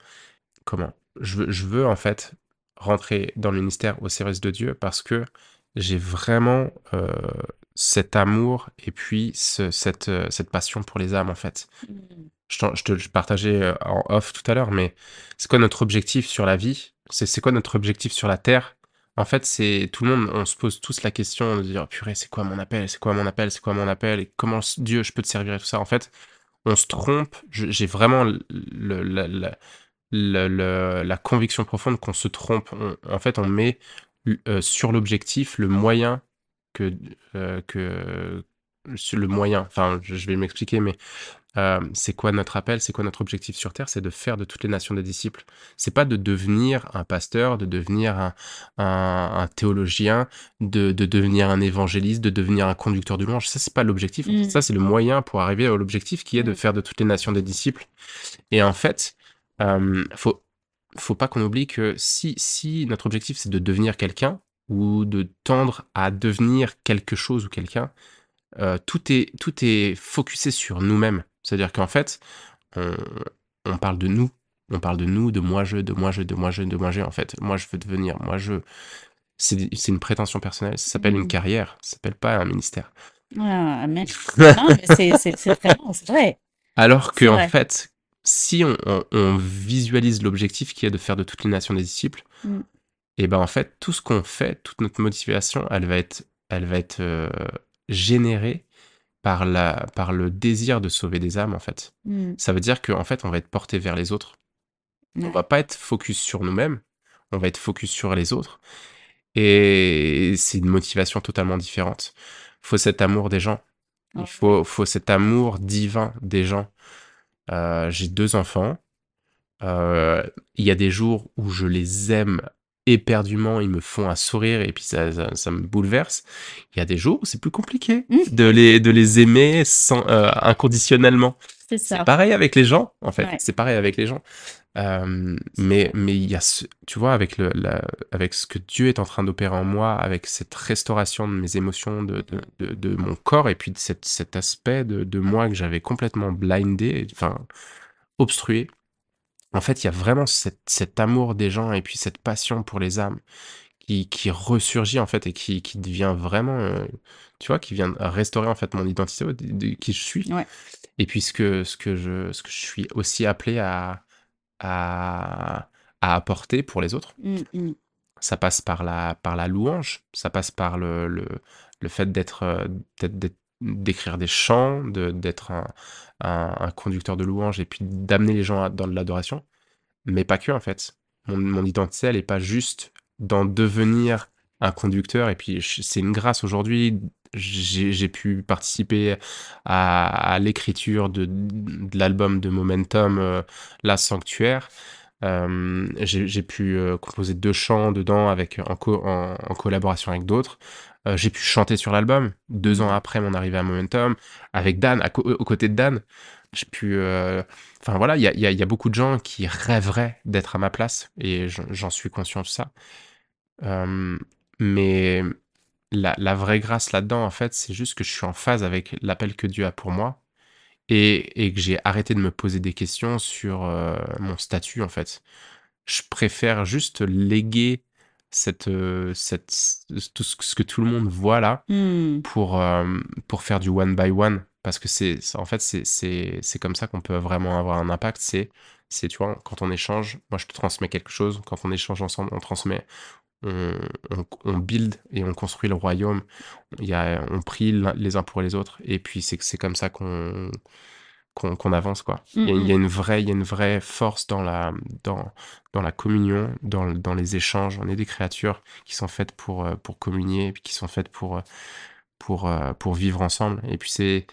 Comment? Je veux, je veux en fait rentrer dans le ministère au service de Dieu parce que j'ai vraiment euh, cet amour et puis ce- cette, euh, cette passion pour les âmes en fait. Je, t'en- je te je partageais euh, en off tout à l'heure, mais c'est quoi notre objectif sur la vie? C'est quoi notre objectif sur la terre? En fait, c'est tout le monde, on se pose tous la question de dire purée, c'est quoi mon appel? C'est quoi mon appel? C'est quoi mon appel? Et comment Dieu, je peux te servir et tout ça? En fait, on se trompe. J'ai vraiment le, le- le- la conviction profonde qu'on se trompe. On- en fait, on met euh, sur l'objectif le moyen que, euh, que le moyen. Enfin, je, je vais m'expliquer, mais euh, c'est quoi notre appel, c'est quoi notre objectif sur Terre, c'est de faire de toutes les nations des disciples. C'est pas de devenir un pasteur, de devenir un, un- un théologien, de, de devenir un évangéliste, de devenir un conducteur de louange. Ça, c'est pas l'objectif. Mm. Ça, c'est le moyen pour arriver à l'objectif qui est de Mm. faire de toutes les nations des disciples. Et en fait, euh, faut, faut pas qu'on oublie que si, si notre objectif c'est de devenir quelqu'un ou de tendre à devenir quelque chose ou quelqu'un, euh, tout est tout est focusé sur nous-mêmes. C'est-à-dire qu'en fait, on, on parle de nous, on parle de nous, de moi je, de moi je, de moi je, de moi je. En fait, moi je veux devenir, moi je. C'est une prétention personnelle. Ça s'appelle une Mm. carrière. Ça s'appelle pas un ministère. Ah, amen. Non, mais c'est vraiment, vrai. Alors que en fait, si on, on- on visualise l'objectif qui est de faire de toutes les nations des disciples, Mm. et ben en fait, tout ce qu'on fait, toute notre motivation, elle va être, elle va être euh, générée par la, par le désir de sauver des âmes en fait. Mm. Ça veut dire qu'en fait, on va être porté vers les autres. On Ouais. va pas être focus sur nous-mêmes, on va être focus sur les autres. Et c'est une motivation totalement différente. Faut cet amour des gens. Il faut, faut cet amour divin des gens. Euh, j'ai deux enfants. Euh, Il y a des jours où je les aime éperdument, ils me font un sourire et puis ça, ça, ça me bouleverse. Il y a des jours où c'est plus compliqué Mm. de les, de les aimer sans, euh, inconditionnellement. C'est ça. pareil avec les gens, en fait. Ouais. C'est pareil avec les gens. Euh, mais mais il y a ce, tu vois, avec le, la- avec ce que Dieu est en train d'opérer en moi, avec cette restauration de mes émotions, de, de, de, de mon corps, et puis de cette, cet aspect de, de moi que j'avais complètement blindé, enfin obstrué. En fait, il y a vraiment cette, cet amour des gens et puis cette passion pour les âmes qui, qui ressurgit en fait et qui, qui devient vraiment, euh, tu vois, qui vient restaurer en fait mon identité de, de qui je suis. Ouais. Et puis ce que, ce que, je, ce que je suis aussi appelé à, à, à apporter pour les autres, Mm, mm. ça passe par la, par la louange, ça passe par le, le, le fait d'être, euh, d'écrire des chants, de, d'être un, un, un conducteur de louange et puis d'amener les gens à- dans de l'adoration, mais pas que en fait. Mon, mon identité, elle n'est pas juste d'en devenir un conducteur et puis c'est une grâce aujourd'hui. J'ai pu participer à, à l'écriture de, de l'album de Momentum, euh, La Sanctuaire. Euh, j'ai pu euh, composer deux chants dedans avec, en, co- en, en collaboration avec d'autres. Euh, j'ai pu chanter sur l'album deux ans après mon arrivée à Momentum avec Dan, à aux côtés de Dan. J'ai pu. Enfin voilà, il y a, y a- y a beaucoup de gens qui rêveraient d'être à ma place et j'en suis conscient de ça. Mais la, la vraie grâce là-dedans, en fait, c'est juste que je suis en phase avec l'appel que Dieu a pour moi et, et que j'ai arrêté de me poser des questions sur euh, mon statut en fait. Je préfère juste léguer cette, euh, cette, tout ce, que tout le monde voit là Hmm. pour, euh, pour faire du one by one. Parce que c'est, en fait, c'est, comme ça qu'on peut vraiment avoir un impact. C'est, tu vois, quand on échange, moi je te transmets quelque chose. Quand on échange ensemble, on transmet, on, on, on build et on construit le royaume. Y a, on prie les uns pour les autres. Et puis c'est, comme ça qu'on, avance, quoi. Il y, a, il y a une vraie, il y a une vraie force dans la, dans, dans la communion, dans, dans les échanges. On est des créatures qui sont faites pour, euh, pour communier, et puis qui sont faites pour, euh, pour, euh, pour vivre ensemble. Et puis c'est,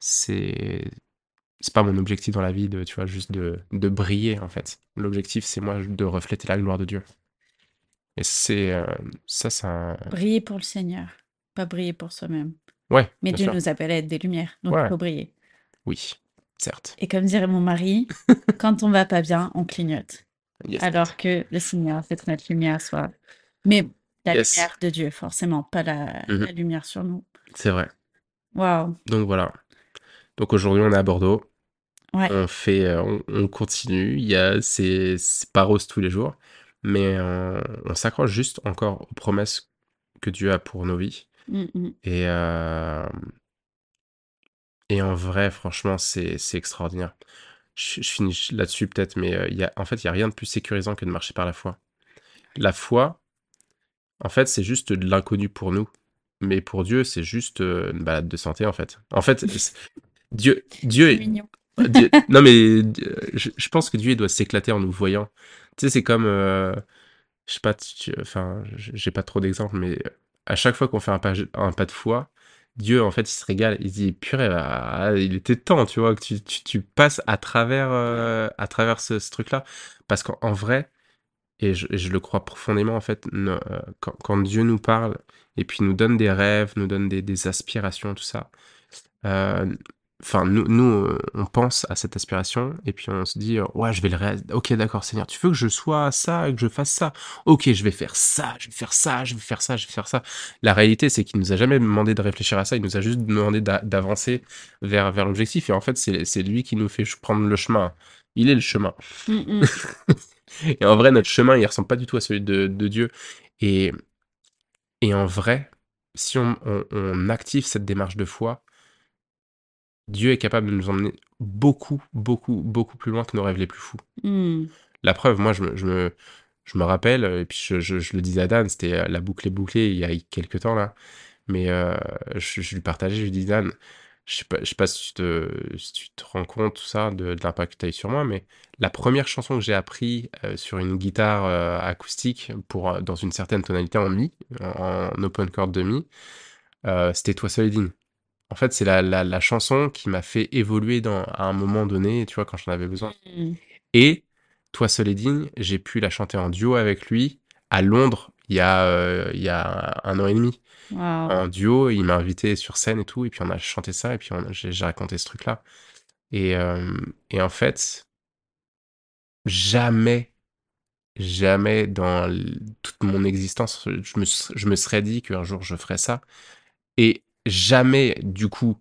c'est, c'est pas mon objectif dans la vie de, tu vois, juste de, de briller, en fait. L'objectif, c'est moi de refléter la gloire de Dieu. Et c'est, euh, ça, ça, Briller pour le Seigneur, pas briller pour soi-même. ouais, Mais Dieu sûr. nous appelle à être des lumières, donc Ouais. il faut briller. Oui, certes. Et comme dirait mon mari, quand on va pas bien, on clignote. Yes. Alors que le Seigneur fait que notre lumière soit. Mais la Yes. lumière de Dieu, forcément, pas la, Mhm. la lumière sur nous. C'est vrai. Waouh. Donc voilà. Donc aujourd'hui, on est à Bordeaux. Ouais. On fait, euh, on, on continue. Il y a, c'est, c'est pas rose tous les jours, mais euh, on s'accroche juste encore aux promesses que Dieu a pour nos vies. Mm, mm. Et, euh, et en vrai, franchement, c'est, c'est extraordinaire. Je, je finis là-dessus peut-être, mais euh, il y a, en fait, il y a rien de plus sécurisant que de marcher par la foi. La foi, en fait, c'est juste de l'inconnu pour nous. Mais pour Dieu, c'est juste euh, une balade de santé, en fait. En fait, c'est- Dieu, Dieu, est-. Dieu- non mais euh, je, je pense que Dieu il doit s'éclater en nous voyant. Tu sais, c'est comme, euh, je sais pas, tu- enfin, j'ai pas trop d'exemples, mais à chaque fois qu'on fait un pas, un pas de foi, Dieu en fait il se régale, il se dit purée, ah, il était temps, tu vois, que tu, tu, tu passes à travers, euh, à travers ce, ce truc-là, parce qu'en en vrai, et je, et je le crois profondément en fait, ne- euh, quand, quand Dieu nous parle et puis nous donne des rêves, nous donne des, des aspirations, tout ça. euh, Enfin, nous, nous, euh, on pense à cette aspiration et puis on se dit, euh, ouais, je vais le réaliser. Ok, d'accord, Seigneur, tu veux que je sois ça, que je fasse ça? Ok, je vais faire ça, je vais faire ça, je vais faire ça, je vais faire ça. La réalité, c'est qu'il nous a jamais demandé de réfléchir à ça, il nous a juste demandé d'a- d'avancer vers, vers l'objectif. Et en fait, c'est lui qui nous fait prendre le chemin. Il est le chemin. Mm, mm. Et en vrai, notre chemin, il ressemble pas du tout à celui de, de Dieu. Et, et en vrai, si on, on- on active cette démarche de foi, Dieu est capable de nous emmener beaucoup, beaucoup, beaucoup plus loin que nos rêves les plus fous. Mm. La preuve, moi, je me, je me, je me rappelle, et puis je, je- je le disais à Dan, c'était euh, la boucle est bouclée il y a quelques temps là, mais euh, je, lui partageais, je lui dis Dan, je sais pas, je sais pas si tu te, si tu te rends compte tout ça de, de l'impact que tu as eu sur moi, mais la première chanson que j'ai appris euh, sur une guitare euh, acoustique pour dans une certaine tonalité en mi, en, en open chord de mi, c'était Toi digne. En fait, c'est la, la, la chanson qui m'a fait évoluer dans, à un moment donné, tu vois, quand j'en avais besoin. Mm. Et Toi seul et digne, j'ai pu la chanter en duo avec lui à Londres il y a, euh, il y a un an et demi. En duo, il m'a invité sur scène et tout, et puis on a chanté ça, et puis j'ai raconté ce truc-là. Et, euh, et en fait, jamais, jamais dans toute mon existence, je me, je me serais dit qu'un jour je ferais ça. Et jamais, du coup,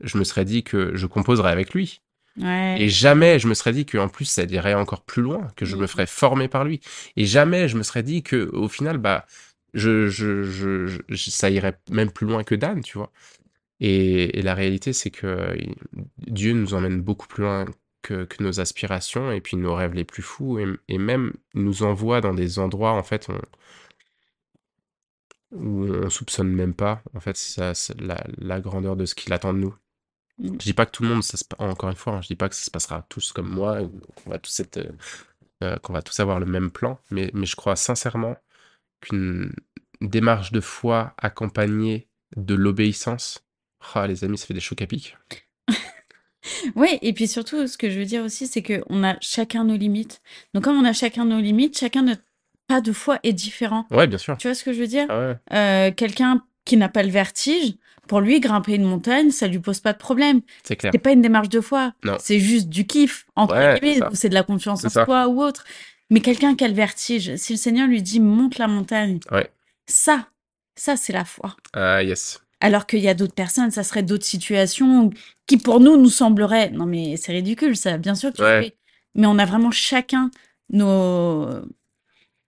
je me serais dit que je composerais avec lui. Ouais. Et jamais je me serais dit qu'en plus ça irait encore plus loin, que je me Mhm. ferais former par lui. Et jamais je me serais dit que au final, bah, je, je, je, je- ça irait même plus loin que Dan, tu vois. Et, et la réalité, c'est que Dieu nous emmène beaucoup plus loin que, que nos aspirations et puis nos rêves les plus fous, et, et même nous envoie dans des endroits, en fait, on- où on soupçonne même pas, en fait, ça, la, la grandeur de ce qu'il attend de nous. Je dis pas que tout le monde, ça se, encore une fois, hein, je dis pas que ça se passera tous comme moi, qu'on va tous euh, euh, va tous avoir le même plan, mais, mais je crois sincèrement qu'une démarche de foi accompagnée de l'obéissance, ah les amis, ça fait des chocs à pic. Oui, et puis surtout, ce que je veux dire aussi, c'est qu'on a chacun nos limites. Donc, comme on a chacun nos limites, chacun notre pas de foi est différent. Ouais, bien sûr. Tu vois ce que je veux dire? Ah ouais, Euh, quelqu'un qui n'a pas le vertige, pour lui, grimper une montagne, ça lui pose pas de problème. c'est clair. C'est pas une démarche de foi. Non. C'est juste du kiff, entre Ouais, c'est guillemets, c'est de la confiance en soi ou autre. Mais quelqu'un qui a le vertige, si le Seigneur lui dit monte la montagne, Ouais. ça, ça, c'est la foi. Ah yes. Alors qu'il y a d'autres personnes, ça serait d'autres situations qui pour nous nous sembleraient, non mais c'est ridicule ça, bien sûr que tu le fais. Mais on a vraiment chacun nos,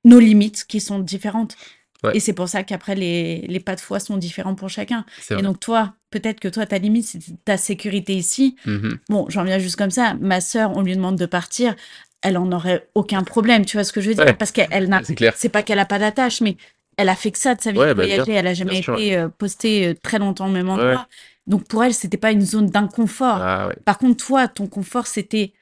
nos limites qui sont différentes. Ouais. Et c'est pour ça qu'après les, les pas de foi sont différents pour chacun. Et donc toi, peut-être que toi, ta limite, c'est ta sécurité ici. Mhm. Bon, j'en viens juste comme ça. Ma sœur, on lui demande de partir, elle en aurait aucun problème. Tu vois ce que je veux dire? Ouais. Parce qu'elle n'a, C'est clair. c'est pas qu'elle a pas d'attache, mais elle a fait que ça de sa vie Ouais, de bah, bien- voyager. Elle a jamais sûr. été euh, postée euh, très longtemps au même endroit. Donc pour elle, c'était pas une zone d'inconfort. Ah. Par contre, toi, ton confort, c'était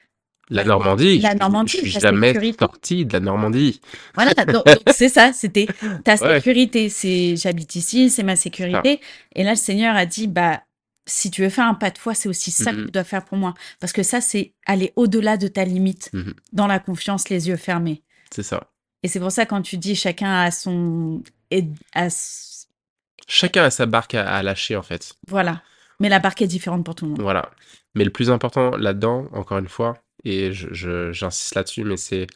La. Normandie. La je- Normandie, Je suis jamais sécurité. sorti de la Normandie. Voilà, c'est ça, c'était ta Ouais. sécurité. C'est j'habite ici, c'est ma sécurité. Et là, le Seigneur a dit, bah, si tu veux faire un pas de foi, c'est aussi ça que Mhm. tu dois faire pour moi. Parce que ça, c'est aller au-delà de ta limite, Mhm. dans la confiance, les yeux fermés. C'est ça. Et c'est pour ça, quand tu dis chacun a son. a Chacun a sa barque à, à lâcher en fait. Voilà. Mais la barque est différente pour tout le monde. Voilà. Mais le plus important là-dedans, encore une fois, et j'insiste là-dessus, mais c'est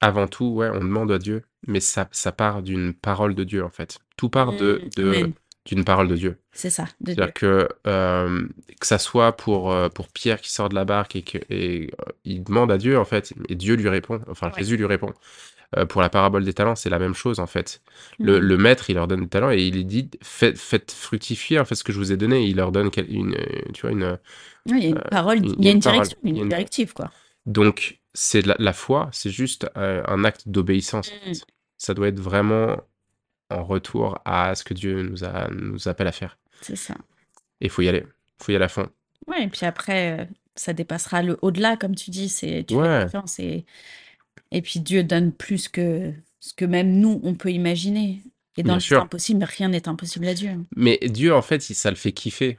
avant tout, ouais, on demande à Dieu, mais ça, ça part d'une parole de Dieu en fait. Tout part de, Mm, de- amen. d'une parole de Dieu. C'est ça. C'est-à-dire que, euh, que ça soit pour, euh, pour Pierre qui sort de la barque et, que, et euh, il demande à Dieu, en fait, et Dieu lui répond, enfin Ouais. Jésus lui répond. Euh, pour la parabole des talents, c'est la même chose, en fait. Le, Mm. le maître, il leur donne des talents et il dit, faites, faites fructifier, en fait, ce que je vous ai donné. Il leur donne une, euh, tu vois, une... Oui, il y a une parole, une- il y a une une parole, direction, une une- directive, quoi. Donc, c'est la, la foi, c'est juste euh, un acte d'obéissance. en Mm. fait. Ça doit être vraiment en retour à ce que Dieu nous, a, nous appelle à faire. C'est ça. Et il faut y aller. Il faut y aller à fond. Ouais, et puis après, euh, ça dépassera le au-delà, comme tu dis, c'est tu fais Ouais. confiance et, et puis Dieu donne plus que ce que même nous, on peut imaginer. Et dans Bien les sûr. impossibles, rien n'est impossible à Dieu. Mais Dieu, en fait, ça le fait kiffer.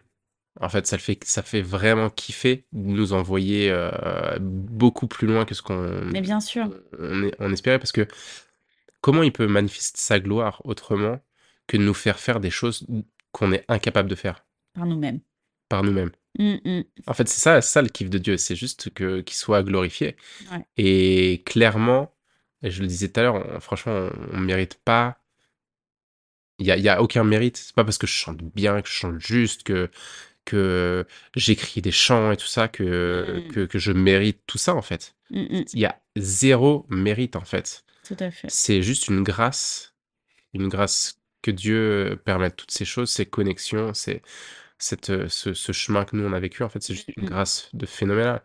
En fait, ça le fait, ça fait vraiment kiffer de nous envoyer euh, beaucoup plus loin que ce qu'on Mais bien sûr, on espérait. Parce que comment il peut manifester sa gloire autrement que de nous faire faire des choses qu'on est incapable de faire? Par nous-mêmes. par nous-mêmes Mm, mm. En fait, c'est ça, ça le kiff de Dieu. C'est juste que qu'il soit glorifié. Ouais. Et clairement, je le disais tout à l'heure, franchement, on ne mérite pas. Il n'y a, y a aucun mérite. C'est pas parce que je chante bien, que je chante juste, que, que j'écris des chants et tout ça, que, Mm. que, que je mérite tout ça, en fait. Il y a zéro mérite, en fait. Tout à fait. C'est juste une grâce, une grâce que Dieu permette toutes ces choses, ces connexions, c'est cette, euh, ce, ce chemin que nous on a vécu. En fait, c'est juste une grâce de phénoménal.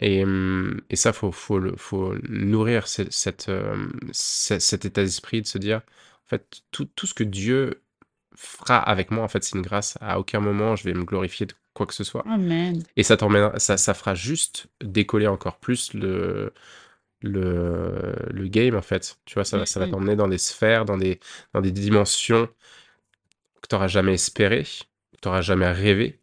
Et, hum, et ça, faut, faut, le- faut nourrir ce- cette, euh, ce- cet état d'esprit de se dire, en fait, tout, tout ce que Dieu fera avec moi, en fait, c'est une grâce. À aucun moment, je vais me glorifier de quoi que ce soit. Amen. Et ça ça, ça fera juste décoller encore plus le, le, le game, en fait. Tu vois, ça, va- ça va t'emmener dans des sphères, dans des, dans des dimensions que tu n'auras jamais espérées, n'auras jamais rêvé,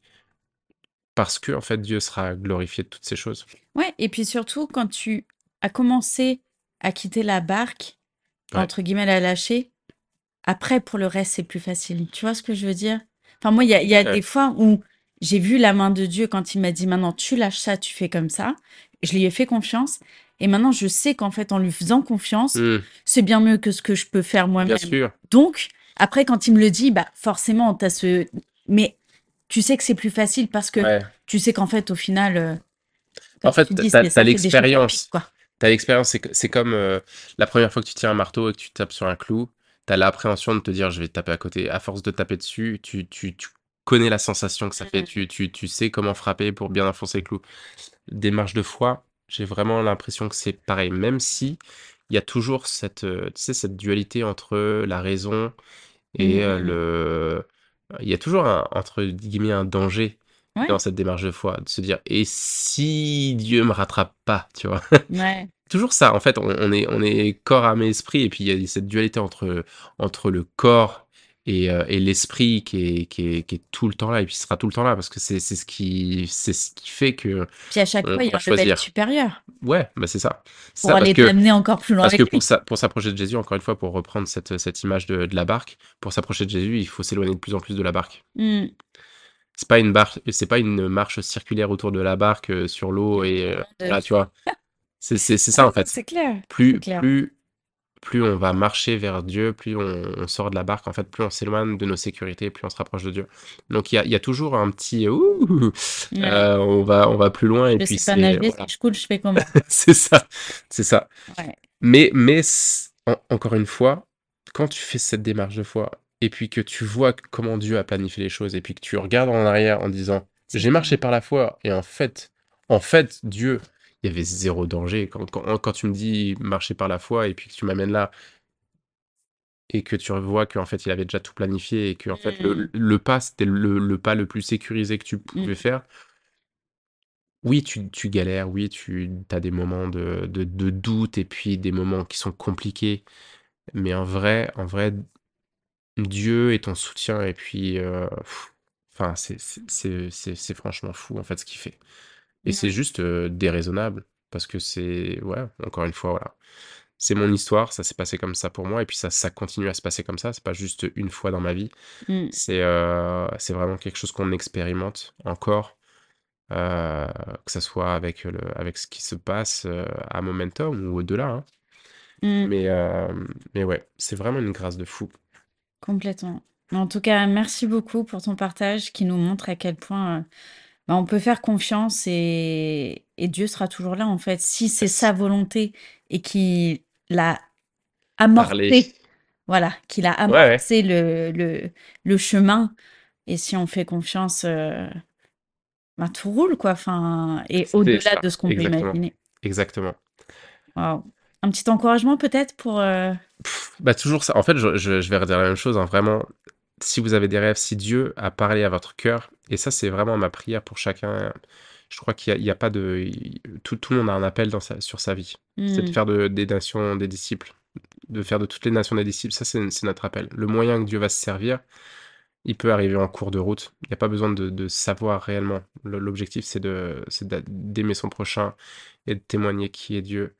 parce que, en fait, Dieu sera glorifié de toutes ces choses. Ouais, et puis surtout, quand tu as commencé à quitter la barque, Ouais. entre guillemets, la lâcher, après, pour le reste, c'est plus facile. Tu vois ce que je veux dire? Enfin, moi, il y a, y a Ouais. des fois où j'ai vu la main de Dieu quand il m'a dit, maintenant, tu lâches ça, tu fais comme ça. Je lui ai fait confiance. Et maintenant, je sais qu'en fait, en lui faisant confiance, Hmm, c'est bien mieux que ce que je peux faire bien moi-même. sûr. Donc, après, quand il me le dit, bah, forcément, t'as ce... Mais tu sais que c'est plus facile parce que Ouais. tu sais qu'en fait, au final... euh, En fait, t'as- l'expérience. T'as l'expérience, c'est, comme euh, la première fois que tu tiens un marteau et que tu tapes sur un clou, t'as l'appréhension de te dire je vais taper à côté. À force de taper dessus, tu, tu, tu connais la sensation que ça fait, Mhm. tu, tu, tu sais comment frapper pour bien enfoncer le clou. Démarche de foi, j'ai vraiment l'impression que c'est pareil, même si il y a toujours cette, euh, tu sais, cette dualité entre la raison et Mhm. le... Il y a toujours un, entre guillemets, un danger Ouais. dans cette démarche de foi, de se dire et si Dieu me rattrape pas, tu vois? Ouais. toujours ça, en fait, on, on est, on est corps, âme et esprit, et puis il y a cette dualité entre, entre le corps et, euh, et l'esprit qui est, qui, est, qui est tout le temps là, et puis sera tout le temps là, parce que c'est ce, qui- c'est ce qui fait que... Puis à chaque On fois, il y a un level supérieur Ouais, bah c'est ça. Pour ça, aller t'amener encore plus loin parce que lui. pour, sa- pour s'approcher de Jésus, encore une fois, pour reprendre cette, cette image de, de la barque, pour s'approcher de Jésus, il faut s'éloigner de plus en plus de la barque. Mm. C'est pas une barque, c'est pas une marche circulaire autour de la barque euh, sur l'eau et euh, De- voilà, tu vois. C'est ça en fait. C'est clair. plus, C'est clair. plus, plus on va marcher vers Dieu, plus on, on sort de la barque, en fait, plus on s'éloigne de nos sécurités, plus on se rapproche de Dieu. Donc il y a, il y a toujours un petit ouh, Ouais. euh, on va on va plus loin et Je puis sais pas nager, voilà. si je coule, je fais comment? c'est ça, c'est ça. Ouais. Mais mais en- encore une fois, quand tu fais cette démarche de foi et puis que tu vois comment Dieu a planifié les choses et puis que tu regardes en arrière en disant j'ai marché par la foi et en fait en fait Dieu il y avait zéro danger quand, quand, quand tu me dis marcher par la foi et puis que tu m'amènes là et que tu vois qu'en fait il avait déjà tout planifié et que en fait le, le pas c'était le, le pas le plus sécurisé que tu pouvais Mm. faire oui, tu, tu galères, oui, tu as des moments de, de, de doute et puis des moments qui sont compliqués. Mais en vrai, en vrai, Dieu est ton soutien et puis, euh, enfin, c'est c'est- c'est- c'est- c'est franchement fou en fait ce qu'il fait. Et c'est Ouais. juste euh, déraisonnable parce que c'est, ouais, encore une fois, voilà. C'est mon histoire, ça s'est passé comme ça pour moi et puis ça, ça continue à se passer comme ça. C'est pas juste une fois dans ma vie. Mm. C'est euh, c'est vraiment quelque chose qu'on expérimente encore. Euh, que ça soit avec, le, avec ce qui se passe à Momentum ou au-delà. hein. Mais, mais ouais, c'est vraiment une grâce de fou. Complètement. En tout cas, merci beaucoup pour ton partage qui nous montre à quel point bah, on peut faire confiance et, et Dieu sera toujours là en fait. Si c'est sa volonté et qu'il a Parler. amorcé, voilà, qu'il a Ouais, ouais. amorcé le, le, le chemin et si on fait confiance, euh, bah, tout roule quoi. Enfin, et au-delà de ce qu'on peut imaginer. Exactement. Un petit encouragement peut-être pour... euh, Pff, bah toujours ça. En fait, je, je, je vais redire la même chose. hein, Vraiment, si vous avez des rêves, si Dieu a parlé à votre cœur, et ça c'est vraiment ma prière pour chacun, je crois qu'il n'y a, il y a pas de... Tout, tout le monde a un appel dans sa, sur sa vie. C'est de hmm, faire de, des nations des disciples. De faire de toutes les nations des disciples. Ça c'est notre appel. Le moyen que Dieu va se servir, il peut arriver en cours de route. Il n'y a pas besoin de, de savoir réellement. Le- L'objectif, c'est d'aimer son prochain et de témoigner qui est Dieu,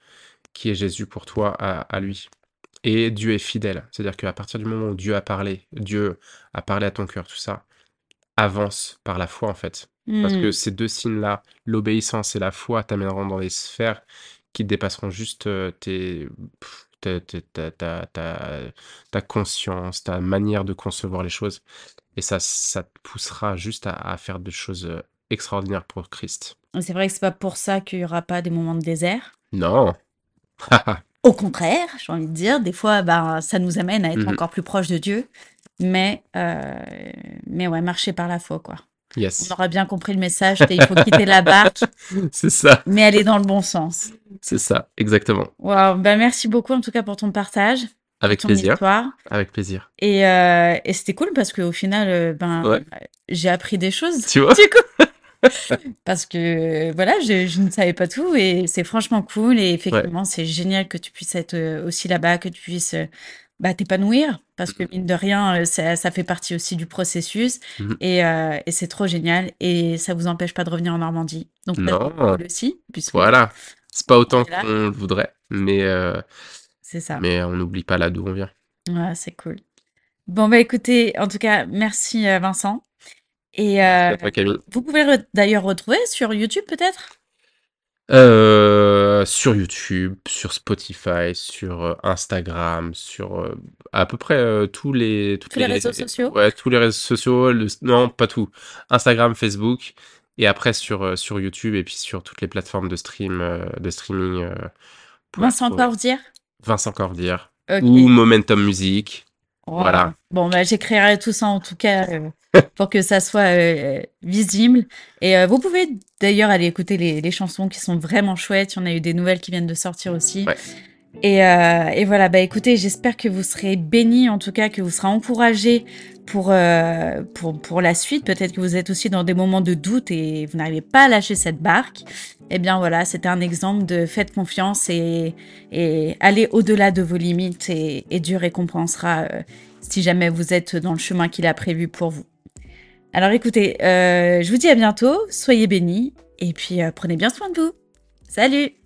qui est Jésus pour toi à, à lui. Et Dieu est fidèle. C'est-à-dire qu'à partir du moment où Dieu a parlé, Dieu a parlé à ton cœur, tout ça, avance par la foi en fait. Parce que hmm, ces deux signes-là, l'obéissance et la foi, t'amèneront dans des sphères qui dépasseront juste euh, tes, pff, ta, ta, ta, ta, ta- ta conscience, ta manière de concevoir les choses. Et ça, ça te poussera juste à, à faire des choses euh, extraordinaires pour Christ. C'est vrai que c'est pas pour ça qu'il y aura pas des moments de désert? Non. Au contraire, j'ai envie de dire, des fois, bah, ça nous amène à être Mhm. encore plus proche de Dieu. Mais, euh, mais ouais, marcher par la foi, quoi. On Yes. aura bien compris le message, il faut quitter la barque, C'est ça. mais aller dans le bon sens. C'est ça. Exactement. Waouh, bah merci beaucoup en tout cas pour ton partage, Avec ton plaisir. histoire. Avec plaisir. Et, euh, et c'était cool parce qu'au final, euh, ben, Ouais. j'ai appris des choses. Tu vois? Du coup, parce que voilà, je, je ne savais pas tout et c'est franchement cool. Et effectivement, c'est génial que tu puisses être euh, aussi là-bas, que tu puisses euh, bah, t'épanouir parce que mine de rien, euh, ça, ça fait partie aussi du processus Mhm. et, euh, et c'est trop génial. Et ça vous empêche pas de revenir en Normandie. Donc, Non. cool aussi, puisque Voilà. C'est pas autant qu'on le voudrait, mais, euh, c'est ça. mais on n'oublie pas là d'où on vient. Ouais, c'est cool. Bon, bah écoutez, en tout cas, merci euh, Vincent. Et euh, toi, vous pouvez re- d'ailleurs retrouver sur YouTube peut-être? Euh, sur YouTube, sur Spotify, sur euh, Instagram, sur euh, à peu près euh, tous les Tous les réseaux sociaux? ouais tous les réseaux sociaux. le- non, pas tout. Instagram, Facebook, et après sur sur YouTube et puis sur toutes les plateformes de stream de streaming. pouvez Vincent Cordier? Vincent Cordier Ok. ou Momentum Music. Voilà. Bon, bah, j'écrirai tout ça en tout cas euh, pour que ça soit euh, visible. Et euh, vous pouvez d'ailleurs aller écouter les, les chansons qui sont vraiment chouettes. Il y en a eu des nouvelles qui viennent de sortir aussi. Ouais. Et, euh, et voilà, bah écoutez, j'espère que vous serez bénis, en tout cas que vous serez encouragés pour, euh, pour, pour la suite. Peut-être que vous êtes aussi dans des moments de doute et vous n'arrivez pas à lâcher cette barque. Eh bien voilà, c'était un exemple de faites confiance et, et allez au-delà de vos limites et, Dieu récompensera euh, si jamais vous êtes dans le chemin qu'il a prévu pour vous. Alors écoutez, je vous dis à bientôt, soyez bénis et puis prenez bien soin de vous. Salut